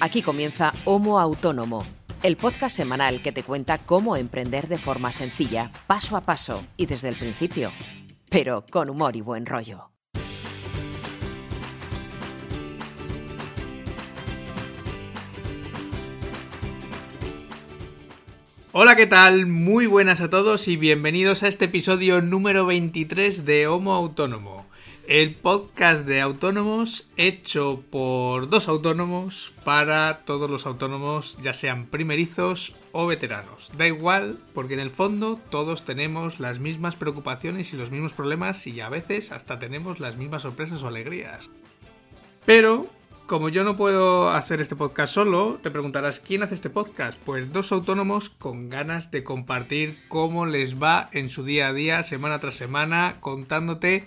Aquí comienza Homo Autónomo, el podcast semanal que te cuenta cómo emprender de forma sencilla, paso a paso y desde el principio, pero con humor y buen rollo. Hola, ¿qué tal? Muy buenas a todos y bienvenidos a este episodio número 23 de Homo Autónomo, el podcast de autónomos hecho por dos autónomos para todos los autónomos, ya sean primerizos o veteranos. Da igual, porque en el fondo todos tenemos las mismas preocupaciones y los mismos problemas y a veces hasta tenemos las mismas sorpresas o alegrías. Pero como yo no puedo hacer este podcast solo, te preguntarás, ¿quién hace este podcast? Pues dos autónomos con ganas de compartir cómo les va en su día a día, semana tras semana, contándote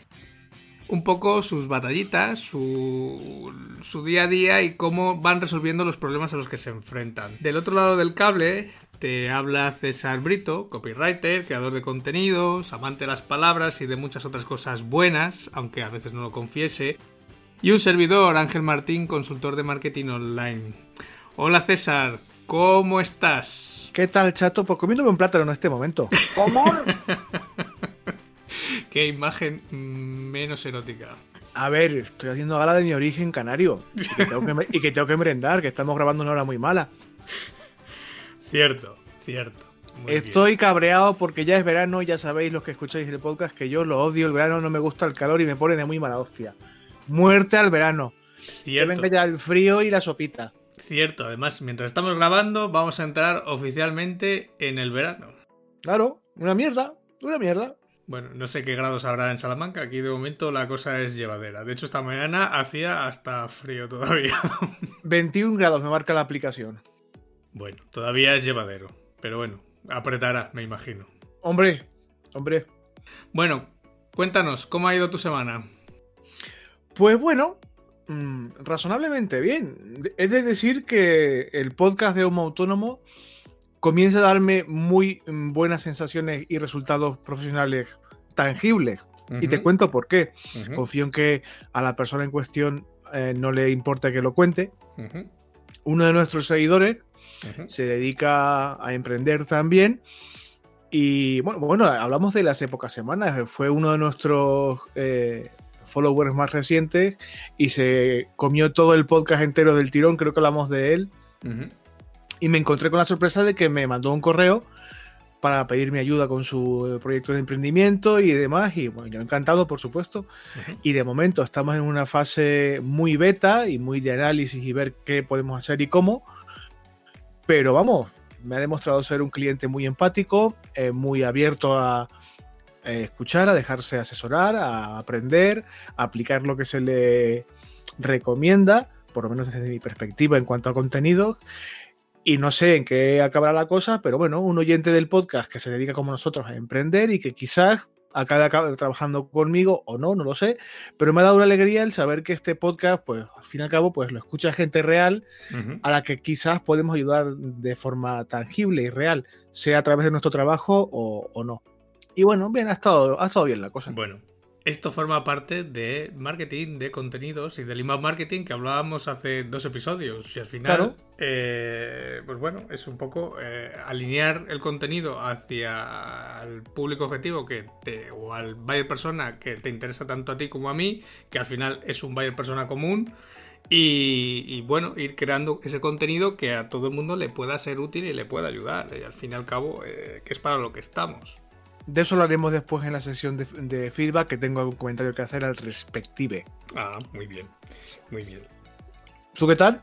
un poco sus batallitas, su, su día a día y cómo van resolviendo los problemas a los que se enfrentan. Del otro lado del cable te habla César Brito, copywriter, creador de contenidos, amante de las palabras y de muchas otras cosas buenas, aunque a veces no lo confiese. Y un servidor, Ángel Martín, consultor de marketing online. Hola César, ¿cómo estás? ¿Qué tal, chato? Pues comiéndome un plátano en este momento. ¿Cómo? Qué imagen menos erótica. A ver, estoy haciendo gala de mi origen canario. Y que tengo que, y que, tengo que merendar, que estamos grabando una hora muy mala. Cierto, cierto. Muy estoy bien. cabreado porque ya es verano, ya sabéis los que escucháis el podcast que yo lo odio el verano, no me gusta el calor y me pone de muy mala hostia. Muerte al verano. Que Cierto, venga ya el frío y la sopita. cierto. Además, mientras estamos grabando, vamos a entrar oficialmente en el verano. Claro, una mierda, una mierda. Bueno, no sé qué grados habrá en Salamanca. Aquí de momento la cosa es llevadera. De hecho, esta mañana hacía hasta frío todavía. 21 grados me marca la aplicación. bueno, todavía es llevadero. Pero bueno, apretará, me imagino. Hombre, hombre. Bueno, cuéntanos, ¿cómo ha ido tu semana? Pues bueno, mm, razonablemente bien. Es de decir que el podcast de Homo Autónomo comienza a darme muy mm, buenas sensaciones y resultados profesionales tangibles. Y te cuento por qué. Confío en que a la persona en cuestión eh, no le importa que lo cuente. Uno de nuestros seguidores se dedica a emprender también. Y bueno, bueno, hablamos de las épocas semanas. Fue uno de nuestros eh, followers más recientes y se comió todo el podcast entero del tirón. Creo que hablamos de él. Y me encontré con la sorpresa de que me mandó un correo para pedirme ayuda con su eh, proyecto de emprendimiento y demás. Y bueno, yo encantado, por supuesto. Y de momento estamos en una fase muy beta y muy de análisis y ver qué podemos hacer y cómo. Pero vamos, me ha demostrado ser un cliente muy empático, eh, muy abierto a eh, escuchar, a dejarse asesorar, a aprender, a aplicar lo que se le recomienda, por lo menos desde mi perspectiva en cuanto a contenido. Y no sé en qué acabará la cosa, pero bueno, un oyente del podcast que se dedica como nosotros a emprender y que quizás acabe, trabajando conmigo o no, no lo sé, pero me ha dado una alegría el saber que este podcast, pues al fin y al cabo, pues lo escucha gente real a la que quizás podemos ayudar de forma tangible y real, sea a través de nuestro trabajo o, o no. Y bueno, bien, ha estado, ha estado bien la cosa. Bueno, esto forma parte de marketing, de contenidos y del email marketing que hablábamos hace dos episodios. Y al final, Claro. eh, pues bueno, es un poco eh, alinear el contenido hacia el público objetivo que te, o al buyer persona que te interesa tanto a ti como a mí, que al final es un buyer persona común. Y, y, bueno, ir creando ese contenido que a todo el mundo le pueda ser útil y le pueda ayudar. Y al fin y al cabo, eh, que es para lo que estamos. De eso lo haremos después en la sesión de, de feedback, que tengo algún comentario que hacer al respective. Ah, muy bien, muy bien. ¿Tú qué tal?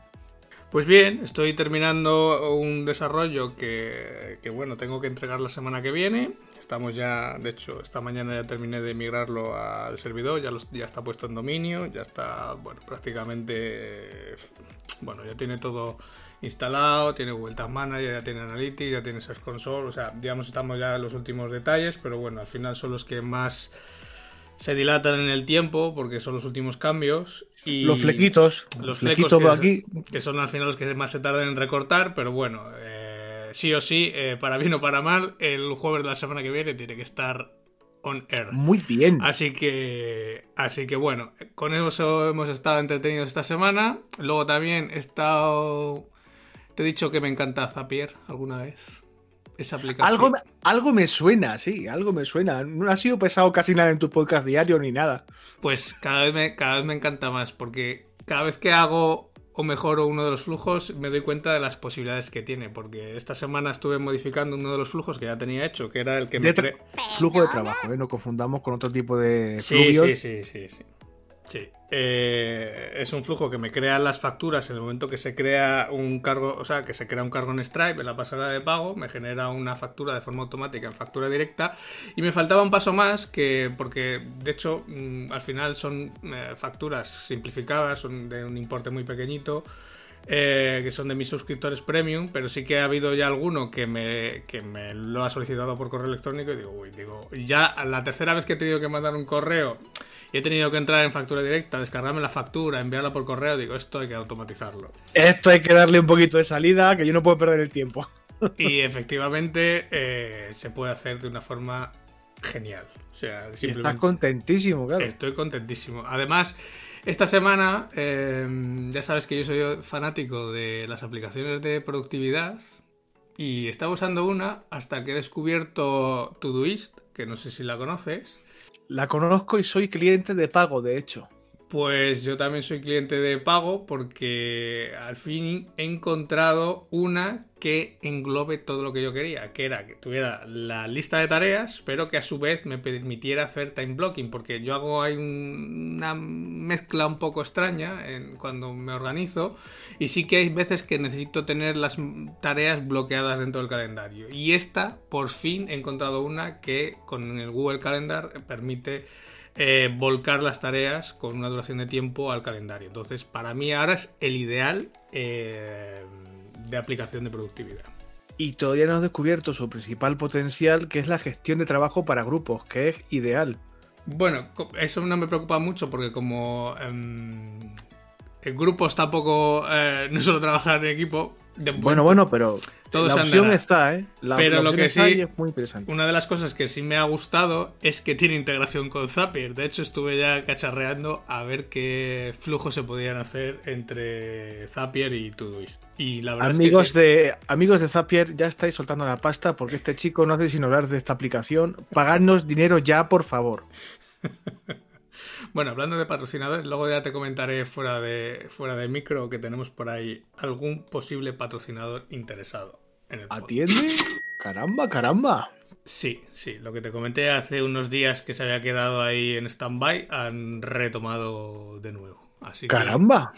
Pues bien, estoy terminando un desarrollo que, que, bueno, tengo que entregar la semana que viene. Estamos ya, de hecho, esta mañana ya terminé de migrarlo al servidor, ya, los, ya está puesto en dominio, ya está, bueno, prácticamente, bueno, ya tiene todo instalado, tiene Google Tag Manager, ya tiene Analytics, ya tiene Search Console, o sea, digamos, estamos ya en los últimos detalles, pero bueno, al final son los que más se dilatan en el tiempo porque son los últimos cambios. Y los flequitos. Los flequito flecos por que, aquí. que son al final los que más se tardan en recortar, pero bueno, eh, sí o sí, eh, para bien o para mal, el jueves de la semana que viene tiene que estar on Air. Muy bien. Así que, así que bueno, con eso hemos estado entretenidos esta semana. Luego también he estado... Te he dicho que me encanta Zapier alguna vez. Esa aplicación. Algo, me- algo me suena, sí, algo me suena. No ha sido pesado casi nada en tu podcast diario ni nada. Pues cada vez, me, cada vez me encanta más porque cada vez que hago o mejoro uno de los flujos me doy cuenta de las posibilidades que tiene. Porque esta semana estuve modificando uno de los flujos que ya tenía hecho, que era el que me... De cre- flujo de trabajo, ¿eh? No confundamos con otro tipo de Sí, fluvios. sí, sí, sí, sí. Sí. Eh, es un flujo que me crea las facturas en el momento que se crea un cargo, o sea, que se crea un cargo en Stripe en la pasada de pago, me genera una factura de forma automática en factura directa y me faltaba un paso más que porque de hecho mm, al final son eh, facturas simplificadas, son de un importe muy pequeñito. eh, que son de mis suscriptores premium, pero sí que ha habido ya alguno que me, que me lo ha solicitado por correo electrónico y digo, uy, digo, ya la tercera vez que he tenido que mandar un correo y he tenido que entrar en factura directa, descargarme la factura, enviarla por correo, digo, esto hay que automatizarlo. Esto hay que darle un poquito de salida, que yo no puedo perder el tiempo. Y efectivamente eh, se puede hacer de una forma genial. O sea, Y estás simplemente... contentísimo, claro. Estoy contentísimo. Además, esta semana, eh, ya sabes que yo soy fanático de las aplicaciones de productividad y estaba usando una hasta que he descubierto Todoist, que no sé si la conoces. La conozco y soy cliente de pago, de hecho. Pues yo también soy cliente de pago porque al fin he encontrado una que englobe todo lo que yo quería, que era que tuviera la lista de tareas, pero que a su vez me permitiera hacer time blocking, porque yo hago un- una mezcla un poco extraña cuando me organizo y sí que hay veces que necesito tener las tareas bloqueadas dentro del calendario. Y esta, por fin, he encontrado una que con el Google Calendar permite eh, volcar las tareas con una duración de tiempo al calendario. Entonces, para mí ahora es el ideal eh, de aplicación de productividad. Y todavía no has descubierto su principal potencial, que es la gestión de trabajo para grupos, que es ideal. Bueno, eso no me preocupa mucho porque como em, en grupos tampoco eh, no suelo trabajar en equipo. Bueno, bueno, pero Todo la opción andará. está, ¿eh? La, Pero la lo que sí- es muy interesante. Una de las cosas que sí me ha gustado es que tiene integración con Zapier. De hecho, estuve ya cacharreando a ver qué flujos se podían hacer entre Zapier y Todoist. Y la verdad Amigos es que de, amigos de Zapier, ya estáis soltando la pasta porque este chico no hace sino hablar de esta aplicación. Pagadnos dinero ya, por favor. Bueno, hablando de patrocinadores, luego ya te comentaré fuera de, fuera de micro que tenemos por ahí algún posible patrocinador interesado en el. ¿Atiende? Caramba, caramba. Sí, sí, lo que te comenté hace unos días que se había quedado ahí en stand-by han retomado de nuevo. Así que Caramba.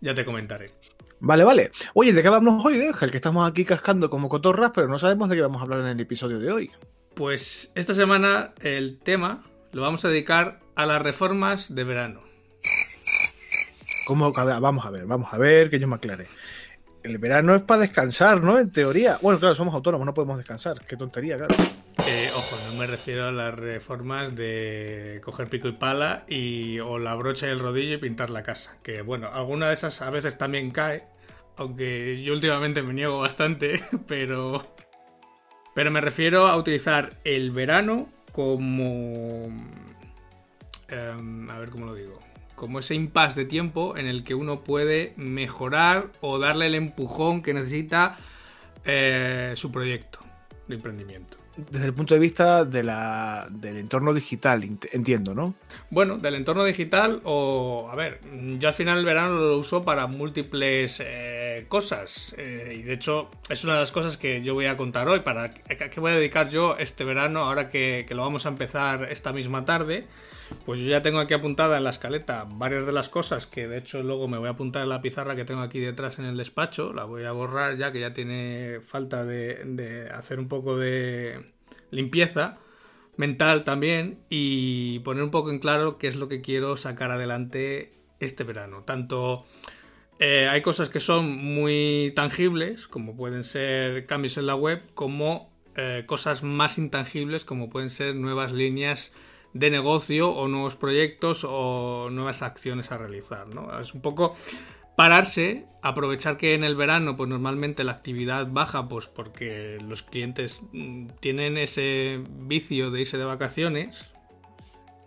ya te comentaré. Vale, vale. Oye, ¿de qué hablamos hoy, Ángel? Que estamos aquí cascando como cotorras, pero no sabemos de qué vamos a hablar en el episodio de hoy. Pues esta semana el tema lo vamos a dedicar a las reformas de verano. ¿Cómo? Vamos a ver, vamos a ver, que yo me aclare. El verano es para descansar, ¿no? En teoría. Bueno, claro, somos autónomos, no podemos descansar. Qué tontería, claro. Eh, ojo, no me refiero a las reformas de coger pico y pala y o la brocha y el rodillo y pintar la casa. Que bueno, alguna de esas a veces también cae, aunque yo últimamente me niego bastante, pero pero me refiero a utilizar el verano como em, a ver cómo lo digo, como ese impasse de tiempo en el que uno puede mejorar o darle el empujón que necesita eh, su proyecto de emprendimiento. Desde el punto de vista de la, del entorno digital, entiendo, ¿no? Bueno, del entorno digital o... A ver, yo al final el verano lo uso para múltiples eh, cosas. eh, y de hecho es una de las cosas que yo voy a contar hoy. Para ¿A qué voy a dedicar yo este verano ahora que, que lo vamos a empezar esta misma tarde? Pues yo ya tengo aquí apuntada en la escaleta varias de las cosas que de hecho luego me voy a apuntar en la pizarra que tengo aquí detrás en el despacho. La voy a borrar ya que ya tiene falta de, de hacer un poco de limpieza mental también y poner un poco en claro qué es lo que quiero sacar adelante este verano. Tanto eh, hay cosas que son muy tangibles, como pueden ser cambios en la web, como eh, cosas más intangibles, como pueden ser nuevas líneas de negocio o nuevos proyectos o nuevas acciones a realizar. ¿no? Es un poco pararse aprovechar que en el verano, pues normalmente la actividad baja, pues porque los clientes mm, tienen ese vicio de irse de vacaciones.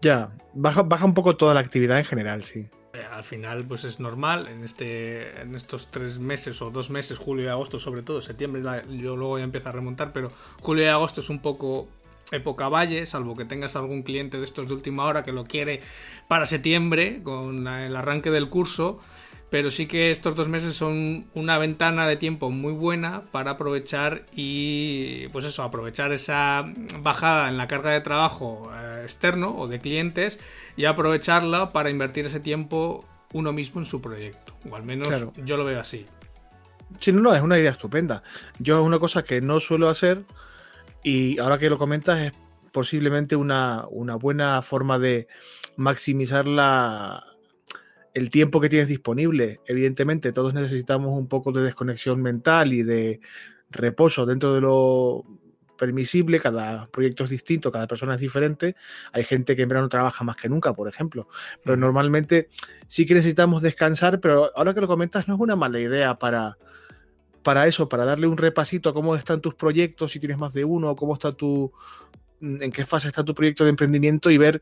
Ya, baja, baja un poco toda la actividad en general, sí. Eh, al final, pues es normal, en, este, en estos tres meses o dos meses, julio y agosto sobre todo, septiembre yo luego ya empiezo a remontar, pero julio y agosto es un poco época valle, salvo que tengas algún cliente de estos de última hora que lo quiere para septiembre, con el arranque del curso, pero sí que estos dos meses son una ventana de tiempo muy buena para aprovechar y pues eso, aprovechar esa bajada en la carga de trabajo eh, externo o de clientes y aprovecharla para invertir ese tiempo uno mismo en su proyecto, o al menos yo lo veo así. Sí, no, no, es una idea estupenda. Yo es una cosa que no suelo hacer y ahora que lo comentas es posiblemente una, una buena forma de maximizar la, el tiempo que tienes disponible. Evidentemente, todos necesitamos un poco de desconexión mental y de reposo dentro de lo permisible, cada proyecto es distinto, cada persona es diferente. Hay gente que en verano trabaja más que nunca, por ejemplo. Pero normalmente sí que necesitamos descansar, pero ahora que lo comentas no es una mala idea para, para eso, para darle un repasito a cómo están tus proyectos, si tienes más de uno, cómo está tu, en qué fase está tu proyecto de emprendimiento y ver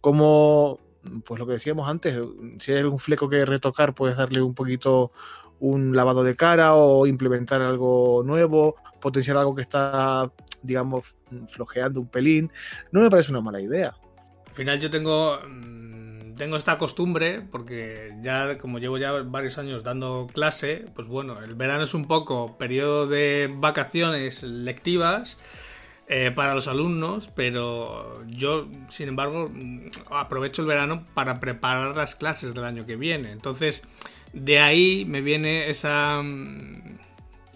cómo pues lo que decíamos antes, si hay algún fleco que retocar, puedes darle un poquito un lavado de cara o implementar algo nuevo, potenciar algo que está, digamos, flojeando un pelín. No me parece una mala idea. Al final yo tengo mm, tengo esta costumbre, porque ya como llevo ya varios años dando clase, pues bueno, el verano es un poco periodo de vacaciones lectivas eh, para los alumnos, pero yo, sin embargo, mm, aprovecho el verano para preparar las clases del año que viene. Entonces, de ahí me viene esa mm,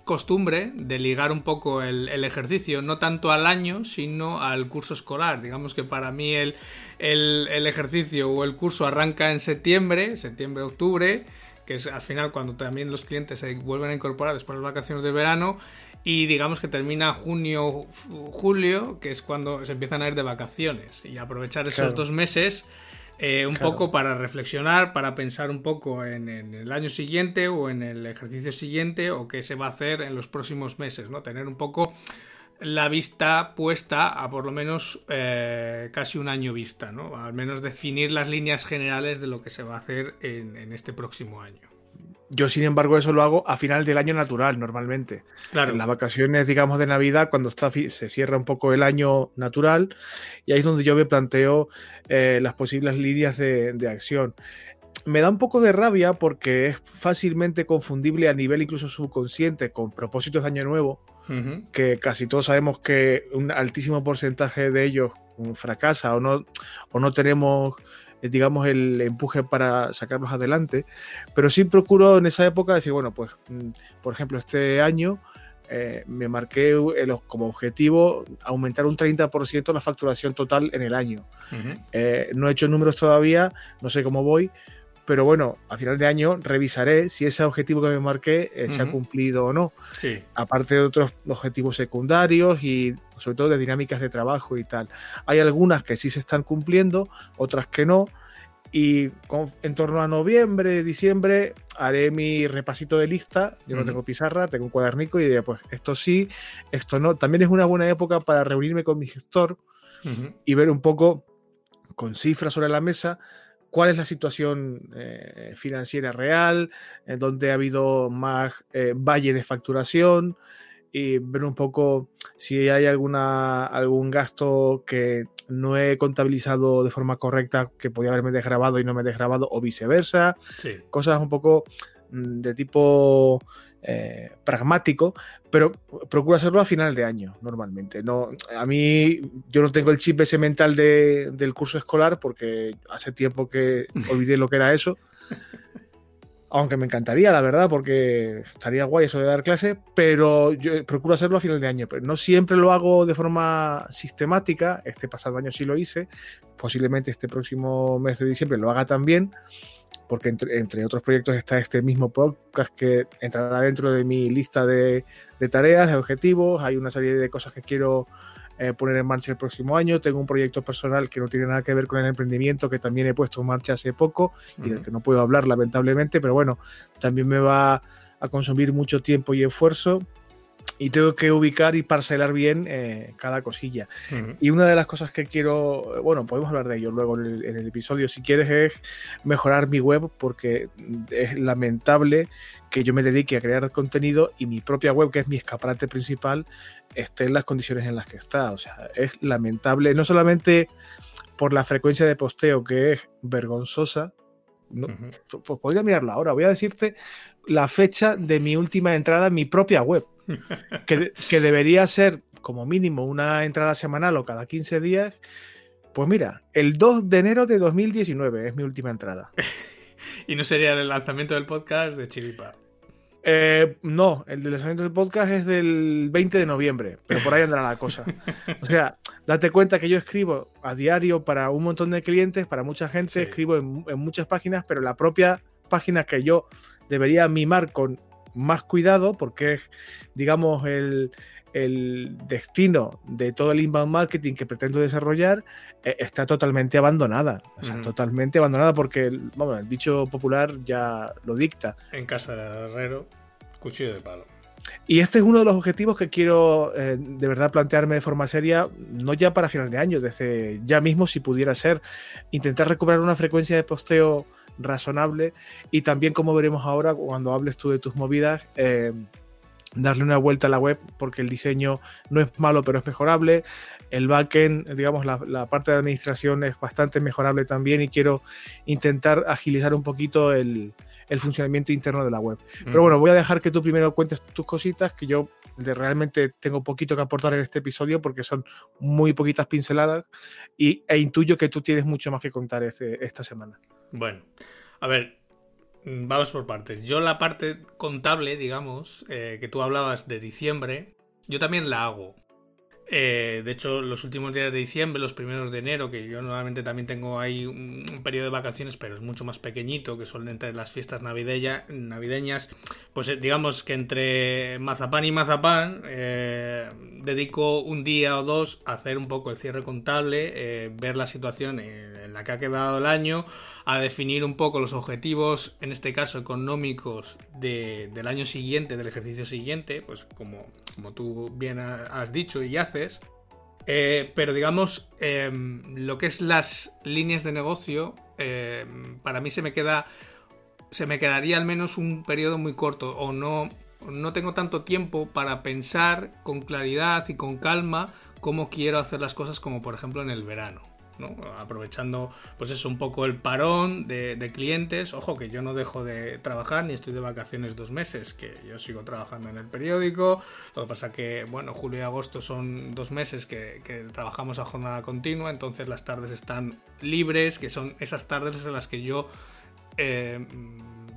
costumbre de ligar un poco el, ejercicio, no tanto al año, sino al curso escolar. Digamos que para mí el, el ejercicio o el curso arranca en septiembre, septiembre-octubre, que es al final cuando también los clientes se vuelven a incorporar después de las vacaciones de verano y digamos que termina junio, julio, que es cuando se empiezan a ir de vacaciones y aprovechar esos dos meses eh, un poco para reflexionar, para pensar un poco en, el año siguiente o en el ejercicio siguiente o qué se va a hacer en los próximos meses, ¿no? Tener un poco la vista puesta a por lo menos eh, casi un año vista, ¿no? Al menos definir las líneas generales de lo que se va a hacer en este próximo año. Yo, sin embargo, eso lo hago a final del año natural, normalmente. Claro. En las vacaciones, digamos, de Navidad, cuando está, se cierra un poco el año natural, y ahí es donde yo me planteo eh, las posibles líneas de, acción. Me da un poco de rabia porque es fácilmente confundible a nivel incluso subconsciente con propósitos de año nuevo, que casi todos sabemos que un altísimo porcentaje de ellos fracasa o no, o no tenemos digamos, el empuje para sacarlos adelante. Pero sí procuro en esa época decir, bueno, pues, mm, por ejemplo, este año eh, me marqué como objetivo aumentar un 30% la facturación total en el año. Eh, no he hecho números todavía, no sé cómo voy, pero bueno, a final de año revisaré si ese objetivo que me marqué eh, se ha cumplido o no. Aparte de otros objetivos secundarios y sobre todo de dinámicas de trabajo y tal. Hay algunas que sí se están cumpliendo, otras que no. Y en torno a noviembre, diciembre, haré mi repasito de lista. Yo no tengo pizarra, tengo un cuadernico y diré, pues esto sí, esto no. También es una buena época para reunirme con mi gestor y ver un poco con cifras sobre la mesa cuál es la situación eh, financiera real, en dónde ha habido más eh, valle de facturación y ver un poco si hay alguna, algún gasto que no he contabilizado de forma correcta que podía haberme desgrabado y no me he desgrabado o viceversa. Cosas un poco de tipo eh, pragmático, pero procuro hacerlo a final de año normalmente. No, a mí yo no tengo el chip ese mental del curso escolar porque hace tiempo que olvidé lo que era eso. Aunque me encantaría, la verdad, porque estaría guay eso de dar clase, pero yo procuro hacerlo a final de año. Pero no siempre lo hago de forma sistemática. Este pasado año sí lo hice. Posiblemente este próximo mes de diciembre lo haga también porque entre, otros proyectos está este mismo podcast que entrará dentro de mi lista de, tareas, de objetivos. Hay una serie de cosas que quiero eh, poner en marcha el próximo año. Tengo un proyecto personal que no tiene nada que ver con el emprendimiento que también he puesto en marcha hace poco y del que no puedo hablar lamentablemente, pero bueno, también me va a consumir mucho tiempo y esfuerzo y tengo que ubicar y parcelar bien eh, cada cosilla. Y una de las cosas que quiero, bueno, podemos hablar de ello luego en el, episodio, si quieres, es mejorar mi web porque es lamentable que yo me dedique a crear contenido y mi propia web, que es mi escaparate principal, esté en las condiciones en las que está. O sea, es lamentable, no solamente por la frecuencia de posteo, que es vergonzosa, pues podría mirarlo ahora. Voy a decirte la fecha de mi última entrada en mi propia web que, debería ser como mínimo una entrada semanal o cada 15 días. Pues mira, el 2 de enero de 2019 es mi última entrada. ¿Y no sería el lanzamiento del podcast de Chiripa? Eh, no, el del lanzamiento del podcast es del 20 de noviembre, pero por ahí andará la cosa. O sea, date cuenta que yo escribo a diario para un montón de clientes, para mucha gente, escribo en, en, muchas páginas, pero la propia página que yo debería mimar con más cuidado porque es, digamos, el, destino de todo el inbound marketing que pretendo desarrollar eh, está totalmente abandonada. O sea, totalmente abandonada porque, vamos, el dicho popular ya lo dicta. En casa del herrero, cuchillo de palo. Y este es uno de los objetivos que quiero eh, de verdad plantearme de forma seria, no ya para final de año, desde ya mismo si pudiera ser, intentar recuperar una frecuencia de posteo razonable y también como veremos ahora cuando hables tú de tus movidas, eh, darle una vuelta a la web porque el diseño no es malo pero es mejorable, el backend, digamos la, parte de administración es bastante mejorable también y quiero intentar agilizar un poquito el, funcionamiento interno de la web. Pero bueno, voy a dejar que tú primero cuentes tus cositas, que yo realmente tengo poquito que aportar en este episodio porque son muy poquitas pinceladas y, e intuyo que tú tienes mucho más que contar este, esta semana. Bueno, a ver, vamos por partes. Yo la parte contable, digamos, eh, que tú hablabas de diciembre, yo también la hago. Eh, de hecho, los últimos días de diciembre, los primeros de enero, que yo normalmente también tengo ahí un, periodo de vacaciones, pero es mucho más pequeñito, que son entre las fiestas navideñas, pues eh, digamos que entre mazapán y mazapán eh, dedico un día o dos a hacer un poco el cierre contable, ver la situación en, la que ha quedado el año, a definir un poco los objetivos, en este caso económicos, del año siguiente, del ejercicio siguiente, pues como, como tú bien has dicho y haces eh, pero digamos, em, lo que es las líneas de negocio, em, para mí se me queda. Se me quedaría al menos un periodo muy corto. O no, no tengo tanto tiempo para pensar con claridad y con calma cómo quiero hacer las cosas, como por ejemplo en el verano. Aprovechando, pues eso, un poco el parón de, clientes. Ojo, que yo no dejo de trabajar ni estoy de vacaciones dos meses, que yo sigo trabajando en el periódico. Lo que pasa que, bueno, julio y agosto son dos meses que, trabajamos a jornada continua, entonces las tardes están libres, que son esas tardes en las que yo eh,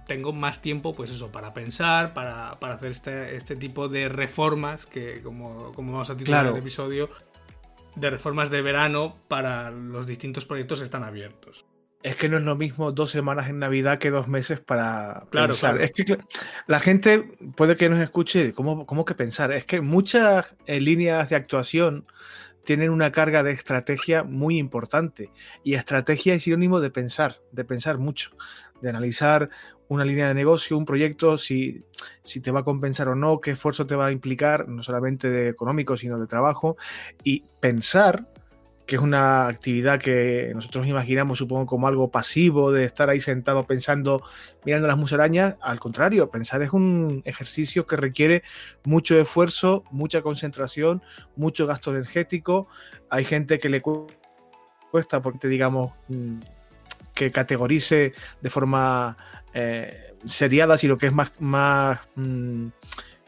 tengo más tiempo, pues eso, para pensar, para, hacer este, este, tipo de reformas que, como, como vamos a titular el episodio, de reformas de verano para los distintos proyectos están abiertos. Es que no es lo mismo dos semanas en Navidad que dos meses para pensar. Es que la gente puede que nos escuche, ¿cómo, cómo que pensar? Es que muchas eh, líneas de actuación tienen una carga de estrategia muy importante. Y estrategia es sinónimo de pensar, de pensar mucho, de analizar una línea de negocio, un proyecto, si, si te va a compensar o no, qué esfuerzo te va a implicar, no solamente de económico, sino de trabajo, y pensar que es una actividad que nosotros imaginamos, supongo, como algo pasivo, de estar ahí sentado pensando, mirando las musarañas. Al contrario, pensar es un ejercicio que requiere mucho esfuerzo, mucha concentración, mucho gasto energético. Hay gente que le cuesta, porque digamos, mm, que categorice de forma eh, seriadas y lo que es más, más mm,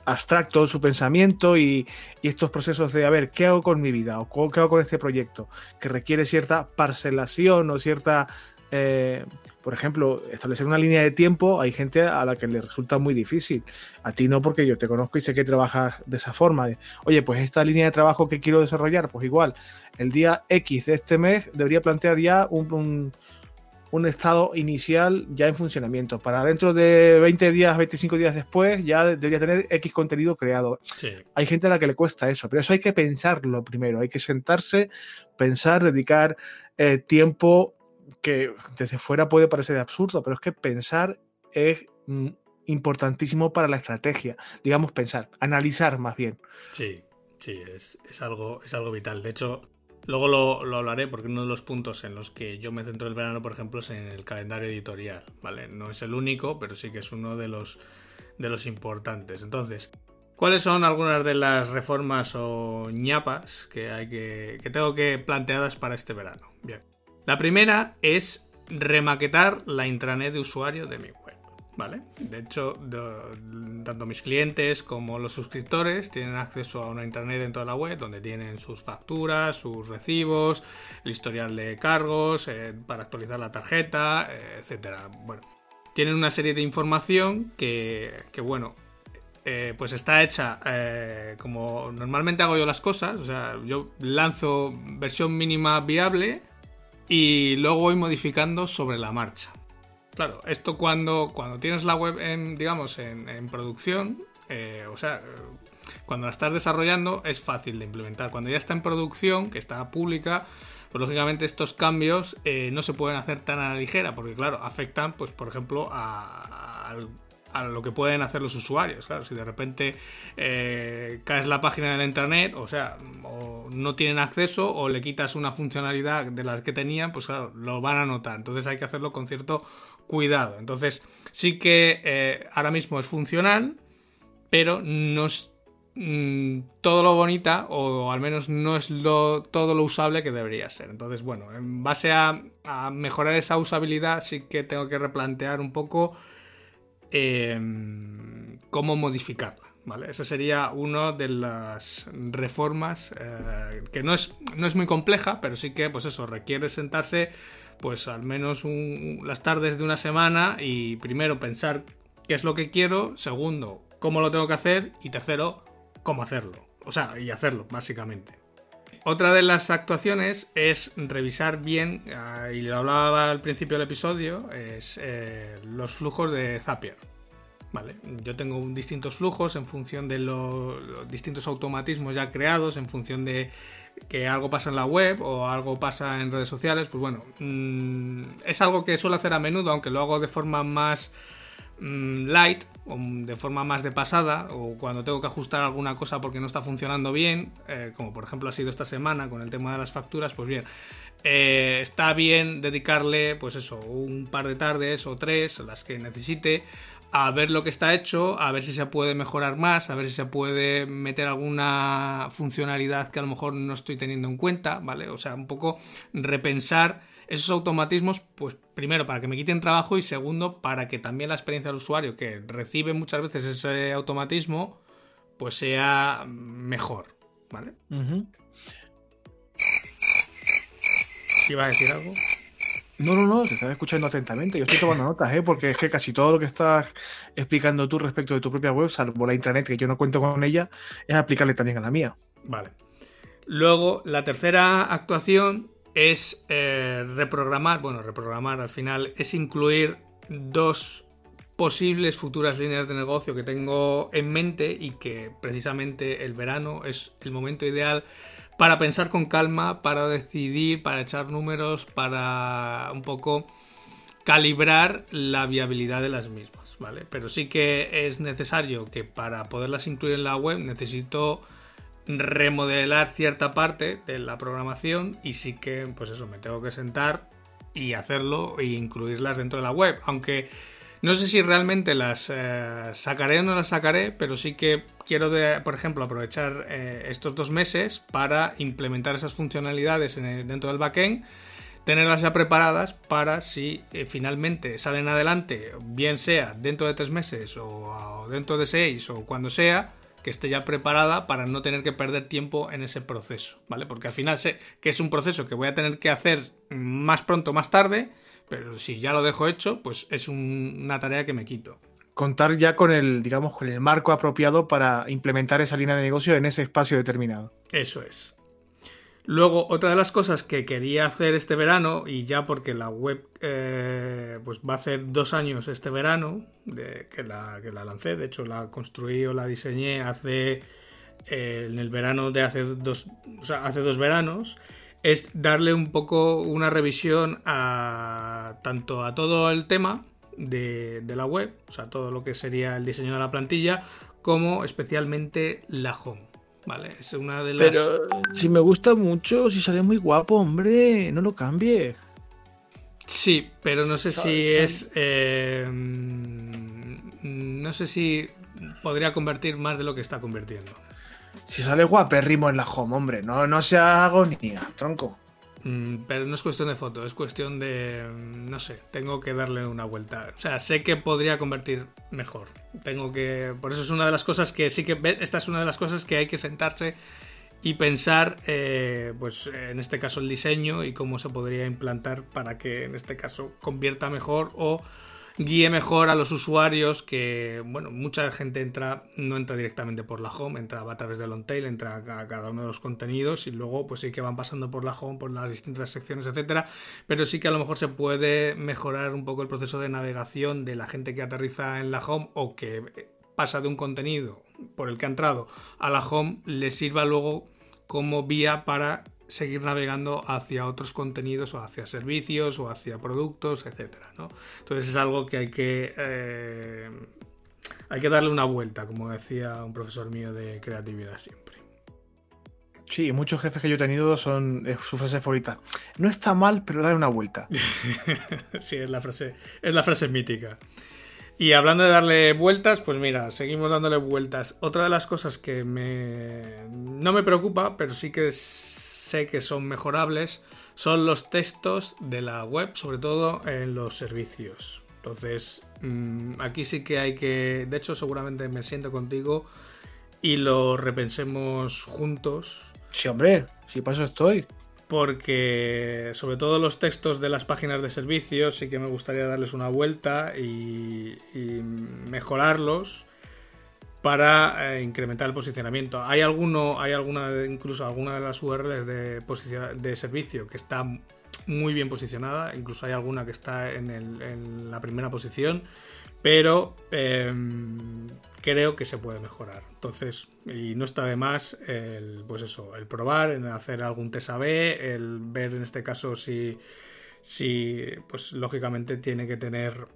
abstracto su pensamiento y, estos procesos de, a ver, ¿qué hago con mi vida? ¿O qué hago con este proyecto? Que requiere cierta parcelación o cierta... Eh, por ejemplo, establecer una línea de tiempo, hay gente a la que le resulta muy difícil. A ti no, porque yo te conozco y sé que trabajas de esa forma. Oye, pues esta línea de trabajo que quiero desarrollar, pues igual, el día X de este mes debería plantear ya un un estado inicial ya en funcionamiento. Para dentro de 20 días, 25 días después, ya debería tener X contenido creado. Hay gente a la que le cuesta eso, pero eso hay que pensarlo primero. Hay que sentarse, pensar, dedicar eh, tiempo que desde fuera puede parecer absurdo, pero es que pensar es mm, importantísimo para la estrategia. Digamos, pensar, analizar más bien. Sí, sí, es, es algo, es algo vital. De hecho, Luego lo, hablaré porque uno de los puntos en los que yo me centro el verano, por ejemplo, es en el calendario editorial, ¿vale? No es el único, pero sí que es uno de los, de los importantes. Entonces, ¿cuáles son algunas de las reformas o ñapas que, hay que, que tengo que planteadas para este verano? Bien. La primera es remaquetar la intranet de usuario de mi ¿vale? De hecho, tanto mis clientes como los suscriptores tienen acceso a una internet dentro de la web donde tienen sus facturas, sus recibos, el historial de cargos, eh, para actualizar la tarjeta, eh, etcétera. Bueno, tienen una serie de información que, bueno, eh, pues está hecha como normalmente hago yo las cosas, o sea, yo lanzo versión mínima viable y luego voy modificando sobre la marcha. Claro, esto cuando, cuando tienes la web en, digamos, en, producción, eh, o sea, cuando la estás desarrollando es fácil de implementar. Cuando ya está en producción, que está pública, pues lógicamente estos cambios eh, no se pueden hacer tan a la ligera, porque claro, afectan, pues por ejemplo, a, lo que pueden hacer los usuarios. Claro, si de repente eh, caes la página de la internet, o sea, o no tienen acceso o le quitas una funcionalidad de las que tenían, pues claro, lo van a notar. Entonces hay que hacerlo con cierto cuidado. Entonces, sí que eh, ahora mismo es funcional, pero no es mm, todo lo bonita, o al menos no es lo, todo lo usable que debería ser. Entonces, bueno, en base a, mejorar esa usabilidad, sí que tengo que replantear un poco em, cómo modificarla. ¿Vale? Esa sería una de las reformas eh, que no es, no es muy compleja, pero sí que, pues eso, requiere sentarse pues al menos las tardes de una semana y primero pensar qué es lo que quiero, segundo, cómo lo tengo que hacer y tercero, cómo hacerlo. O sea, y hacerlo, básicamente. Otra de las actuaciones es revisar bien, ah, y lo hablaba al principio del episodio, es eh, los flujos de Zapier. Vale, yo tengo distintos flujos en función de los distintos automatismos ya creados, en función de que algo pasa en la web o algo pasa en redes sociales, pues bueno, mm, es algo que suelo hacer a menudo, aunque lo hago de forma más mm, light o de forma más de pasada o cuando tengo que ajustar alguna cosa porque no está funcionando bien, eh, como por ejemplo ha sido esta semana con el tema de las facturas, pues bien, eh, está bien dedicarle pues eso, un par de tardes o tres, las que necesite a ver lo que está hecho, a ver si se puede mejorar más, a ver si se puede meter alguna funcionalidad que a lo mejor no estoy teniendo en cuenta, ¿vale? O sea, un poco repensar esos automatismos, pues primero para que me quiten trabajo y segundo para que también la experiencia del usuario que recibe muchas veces ese automatismo, pues sea mejor, ¿vale? ¿Iba a decir algo? No, no, no, te estaba escuchando atentamente. Yo estoy tomando notas, ¿eh? porque es que casi todo lo que estás explicando tú respecto de tu propia web, salvo la intranet, que yo no cuento con ella, es aplicarle también a la mía. Vale. Luego, la tercera actuación es eh, reprogramar, bueno, reprogramar al final es incluir dos posibles futuras líneas de negocio que tengo en mente y que precisamente el verano es el momento ideal para pensar con calma, para decidir, para echar números, para un poco calibrar la viabilidad de las mismas, ¿vale? Pero sí que es necesario que para poderlas incluir en la web necesito remodelar cierta parte de la programación y sí que, pues eso, me tengo que sentar y hacerlo e incluirlas dentro de la web, aunque no sé si realmente las eh, sacaré o no las sacaré, pero sí que quiero, por ejemplo, aprovechar eh, estos dos meses para implementar esas funcionalidades dentro del backend, tenerlas ya preparadas para si eh, finalmente salen adelante, bien sea dentro de tres meses o, dentro de seis o cuando sea, que esté ya preparada para no tener que perder tiempo en ese proceso, ¿vale? Porque al final sé que es un proceso que voy a tener que hacer más pronto o más tarde pero si ya lo dejo hecho, pues es una tarea que me quito. Contar ya con el, digamos, con el marco apropiado para implementar esa línea de negocio en ese espacio determinado. Eso es. Luego, otra de las cosas que quería hacer este verano, y ya porque la web eh, pues va a hacer dos años este verano de, que, la, que la lancé, de hecho la construí o la diseñé hace eh, en el verano de hace dos, o sea, hace dos veranos, es darle un poco una revisión a tanto a todo el tema de, de la web, o sea, todo lo que sería el diseño de la plantilla, como especialmente la home. Vale, es una de las. Pero si me gusta mucho, si sale muy guapo, hombre, no lo cambie. Sí, pero no sé si es. Eh, no sé si podría convertir más de lo que está convirtiendo. Si sale guapérrimo en la home, hombre, no, no sea agonía, tronco. Mm, pero no es cuestión de foto, es cuestión de. mm, No sé, tengo que darle una vuelta. O sea, sé que podría convertir mejor. Tengo que. Por eso es una de las cosas que sí que. Esta es una de las cosas que hay que sentarse y pensar, eh, pues en este caso, el diseño y cómo se podría implantar para que en este caso convierta mejor o guíe mejor a los usuarios que, bueno, mucha gente entra, no entra directamente por la home, entra a través del on tail, entra a cada uno de los contenidos y luego pues sí que van pasando por la home, por las distintas secciones, etcétera, pero sí que a lo mejor se puede mejorar un poco el proceso de navegación de la gente que aterriza en la home o que pasa de un contenido por el que ha entrado a la home, le sirva luego como vía para seguir navegando hacia otros contenidos o hacia servicios o hacia productos, etcétera, ¿no? Entonces es algo que hay que eh, hay que darle una vuelta, como decía un profesor mío de creatividad siempre. Sí, muchos jefes que yo he tenido son es su frase favorita. No está mal, pero dale una vuelta. sí, es la frase, es la frase mítica. Y hablando de darle vueltas, pues mira, seguimos dándole vueltas. Otra de las cosas que me no me preocupa, pero sí que sé que son mejorables, son los textos de la web, sobre todo en los servicios. Entonces, mm, aquí sí que hay que, de hecho, seguramente me siento contigo y lo repensemos juntos Sí, hombre, si para eso estoy. porque sobre todo los textos de las páginas de servicios sí que me gustaría darles una vuelta y, y mejorarlos para eh, incrementar el posicionamiento. Hay alguno, hay alguna, incluso alguna de las URLs de, servicio que está muy bien posicionada, incluso hay alguna que está en la primera posición, pero em, creo que se puede mejorar. Entonces, y no está de más el, pues eso, el probar, el hacer algún test AB, el ver en este caso si, si, pues lógicamente tiene que tener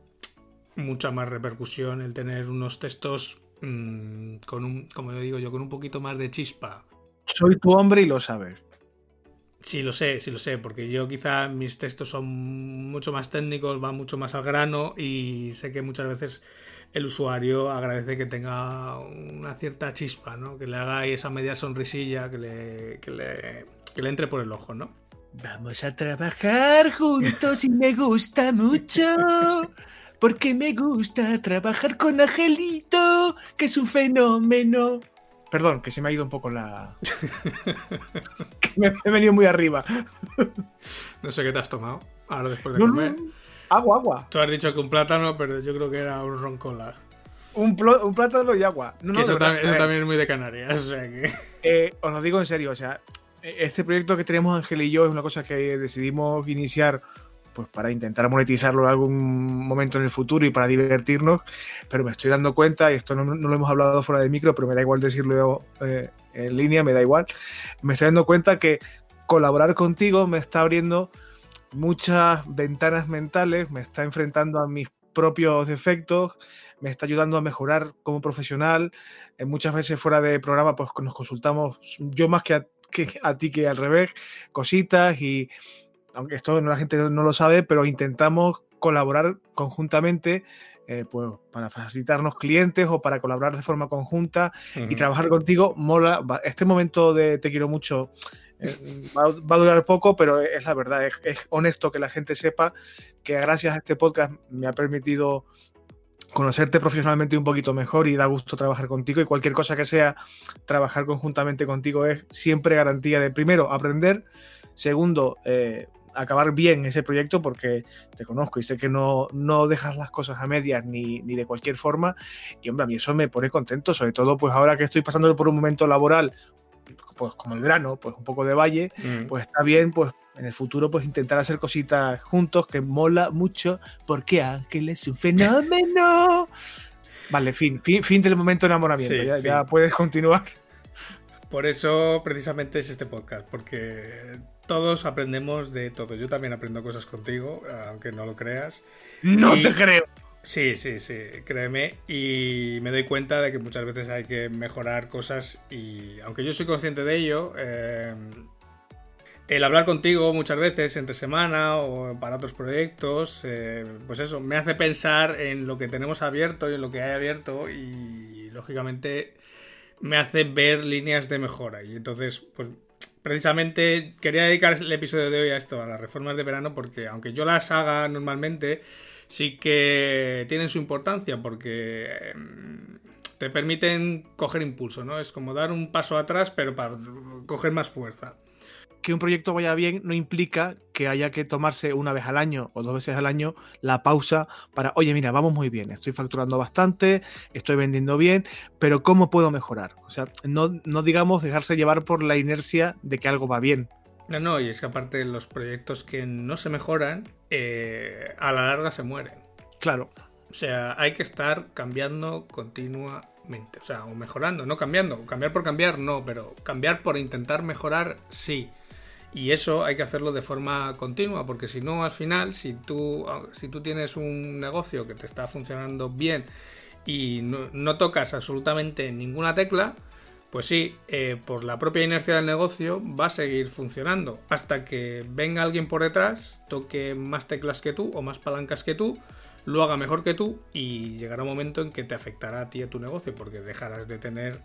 mucha más repercusión el tener unos textos mm, con un, como yo digo yo, con un poquito más de chispa. Soy tu hombre y lo sabes. Sí, lo sé, sí lo sé, porque yo quizá mis textos son mucho más técnicos, van mucho más al grano y sé que muchas veces el usuario agradece que tenga una cierta chispa, ¿no? Que le haga ahí esa media sonrisilla que le, que le, que le entre por el ojo, ¿no? Vamos a trabajar juntos y me gusta mucho. Porque me gusta trabajar con Angelito, que es un fenómeno. Perdón, que se me ha ido un poco la. que me he venido muy arriba. No sé qué te has tomado ahora después de No, no, comer. Agua, agua. Tú has dicho que un plátano, pero yo creo que era un roncola. Un, plo- un plátano y agua. No, Que no, eso, verdad, eso también es muy de Canarias, o sea que... eh, os lo digo en serio, o sea, este proyecto que tenemos Ángel y yo es una cosa que decidimos iniciar pues para intentar monetizarlo en algún momento en el futuro y para divertirnos, pero me estoy dando cuenta, y esto no, lo hemos hablado fuera de micro, pero me da igual decirlo eh, en línea, me da igual, me estoy dando cuenta que colaborar contigo me está abriendo muchas ventanas mentales, me está enfrentando a mis propios defectos, me está ayudando a mejorar como profesional. Eh, muchas veces fuera de programa pues nos consultamos, yo más que que a ti que al revés, cositas y aunque esto no- la gente no lo sabe, pero intentamos colaborar conjuntamente eh, pues, para facilitarnos clientes o para colaborar de forma conjunta y trabajar contigo mola. Este momento de te quiero mucho eh, va, a- va a durar poco, pero es la verdad, es, es honesto que la gente sepa que gracias a este podcast me ha permitido conocerte profesionalmente un poquito mejor y da gusto trabajar contigo y cualquier cosa que sea trabajar conjuntamente contigo es siempre garantía de primero aprender, segundo eh, acabar bien ese proyecto porque te conozco y sé que no, no dejas las cosas a medias ni, ni de cualquier forma y hombre a mí eso me pone contento sobre todo pues ahora que estoy pasando por un momento laboral pues como el verano, pues un poco de valle, Mm. pues está bien, pues en el futuro, pues intentar hacer cositas juntos que mola mucho, porque Ángel es un fenómeno. Vale, fin, fin, fin del momento de enamoramiento. Sí, ya, ya puedes continuar. Por eso precisamente es este podcast, porque todos aprendemos de todo. Yo también aprendo cosas contigo, aunque no lo creas. No Y- te creo. Sí, sí, sí, créeme. Y me doy cuenta de que muchas veces hay que mejorar cosas y aunque yo soy consciente de ello, eh, el hablar contigo muchas veces entre semana o para otros proyectos, eh, pues eso, me hace pensar en lo que tenemos abierto y en lo que hay abierto y lógicamente me hace ver líneas de mejora. Y entonces, pues precisamente quería dedicar el episodio de hoy a esto, a las reformas de verano, porque aunque yo las haga normalmente, sí que tienen su importancia porque em, te permiten coger impulso, ¿no? Es como dar un paso atrás, pero para coger más fuerza. Que un proyecto vaya bien no implica que haya que tomarse una vez al año o dos veces al año la pausa para, oye, mira, vamos muy bien, estoy facturando bastante, estoy vendiendo bien, pero ¿cómo puedo mejorar? O sea, no, no digamos dejarse llevar por la inercia de que algo va bien. No, no, y es que aparte los proyectos que no se mejoran, eh, a la larga se mueren. Claro, O sea, hay que estar cambiando continuamente. O sea, o mejorando, no cambiando. Cambiar por cambiar, no, pero cambiar por intentar mejorar, sí. Y eso hay que hacerlo de forma continua, porque si no, al final, si tú, si tú tienes un negocio que te está funcionando bien y no, tocas absolutamente ninguna tecla, pues sí, eh, por la propia inercia del negocio va a seguir funcionando hasta que venga alguien por detrás, toque más teclas que tú o más palancas que tú, lo haga mejor que tú y llegará un momento en que te afectará a ti y a tu negocio porque dejarás de tener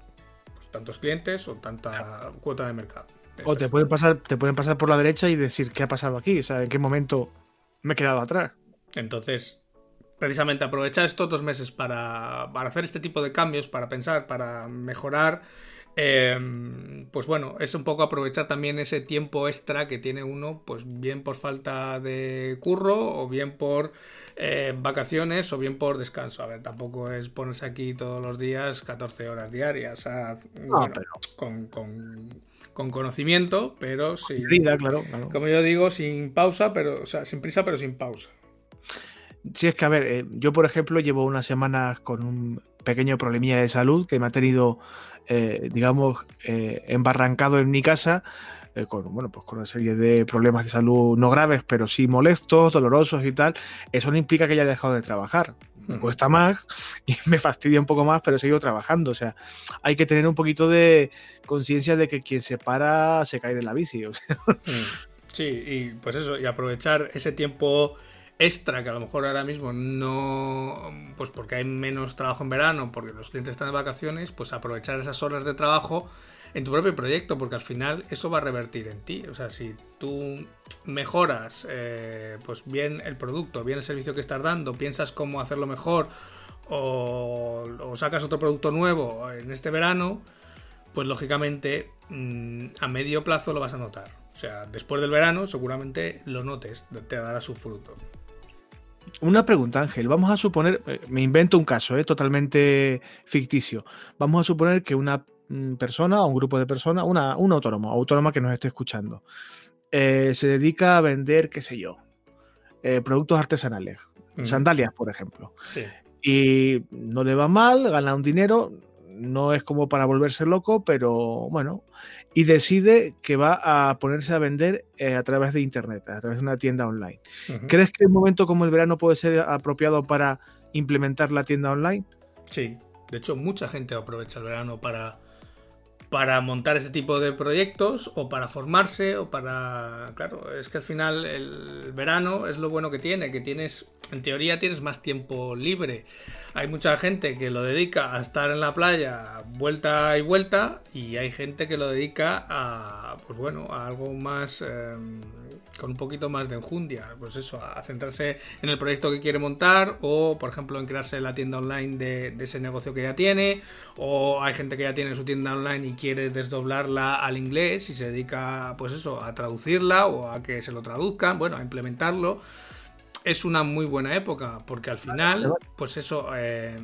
pues, tantos clientes o tanta cuota de mercado. O te pueden, pasar, te pueden pasar por la derecha y decir, ¿qué ha pasado aquí? O sea, ¿en qué momento me he quedado atrás? Entonces, precisamente aprovechar estos dos meses para, para hacer este tipo de cambios, para pensar, para mejorar, eh, pues bueno, es un poco aprovechar también ese tiempo extra que tiene uno, pues bien por falta de curro o bien por eh, vacaciones o bien por descanso. A ver, tampoco es ponerse aquí todos los días 14 horas diarias a- bueno, pero- con, con- con conocimiento, pero sin, Medida, claro, claro. como yo digo, sin pausa, pero, o sea, sin prisa, pero sin pausa. Sí, es que a ver, eh, yo por ejemplo llevo unas semanas con un pequeño problemilla de salud que me ha tenido, eh, digamos, eh, embarrancado en mi casa, eh, con, bueno, pues con una serie de problemas de salud no graves, pero sí molestos, dolorosos y tal. Eso no implica que haya dejado de trabajar. Me cuesta más y me fastidia un poco más, pero sigo trabajando. O sea, hay que tener un poquito de conciencia de que quien se para se cae de la bici. Mm. Sí, y pues eso, y aprovechar ese tiempo extra que a lo mejor ahora mismo no, pues porque hay menos trabajo en verano, porque los clientes están de vacaciones, pues aprovechar esas horas de trabajo en tu propio proyecto, porque al final eso va a revertir en ti. O sea, si tú mejoras, eh, pues bien el producto, bien el servicio que estás dando, piensas cómo hacerlo mejor o, sacas otro producto nuevo en este verano, pues lógicamente mm, a medio plazo lo vas a notar. O sea, después del verano seguramente lo notes, te dará su fruto. Una pregunta, Ángel. Vamos a suponer, eh, me invento un caso eh, totalmente ficticio. Vamos a suponer que una persona o un grupo de personas, una, un autónomo, autónoma que nos esté escuchando, eh, se dedica a vender, qué sé yo, eh, productos artesanales, Mm. sandalias, por ejemplo. Sí. Y no le va mal, gana un dinero, no es como para volverse loco, pero bueno, y decide que va a ponerse a vender eh, a través de Internet, a través de una tienda online. ¿Crees que un momento como el verano puede ser apropiado para implementar la tienda online? Sí. De hecho, mucha gente aprovecha el verano para, para montar ese tipo de proyectos o para formarse o para... Claro, es que al final el verano es lo bueno que tiene, que tienes, en teoría tienes más tiempo libre. Hay mucha gente que lo dedica a estar en la playa vuelta y vuelta y hay gente que lo dedica a, pues bueno, a algo más... eh, con un poquito más de enjundia, pues eso, a centrarse en el proyecto que quiere montar o, por ejemplo, en crearse la tienda online de, de ese negocio que ya tiene o hay gente que ya tiene su tienda online y quiere desdoblarla al inglés y se dedica, pues eso, a traducirla o a que se lo traduzcan, bueno, a implementarlo. Es una muy buena época porque al final, pues eso, eh,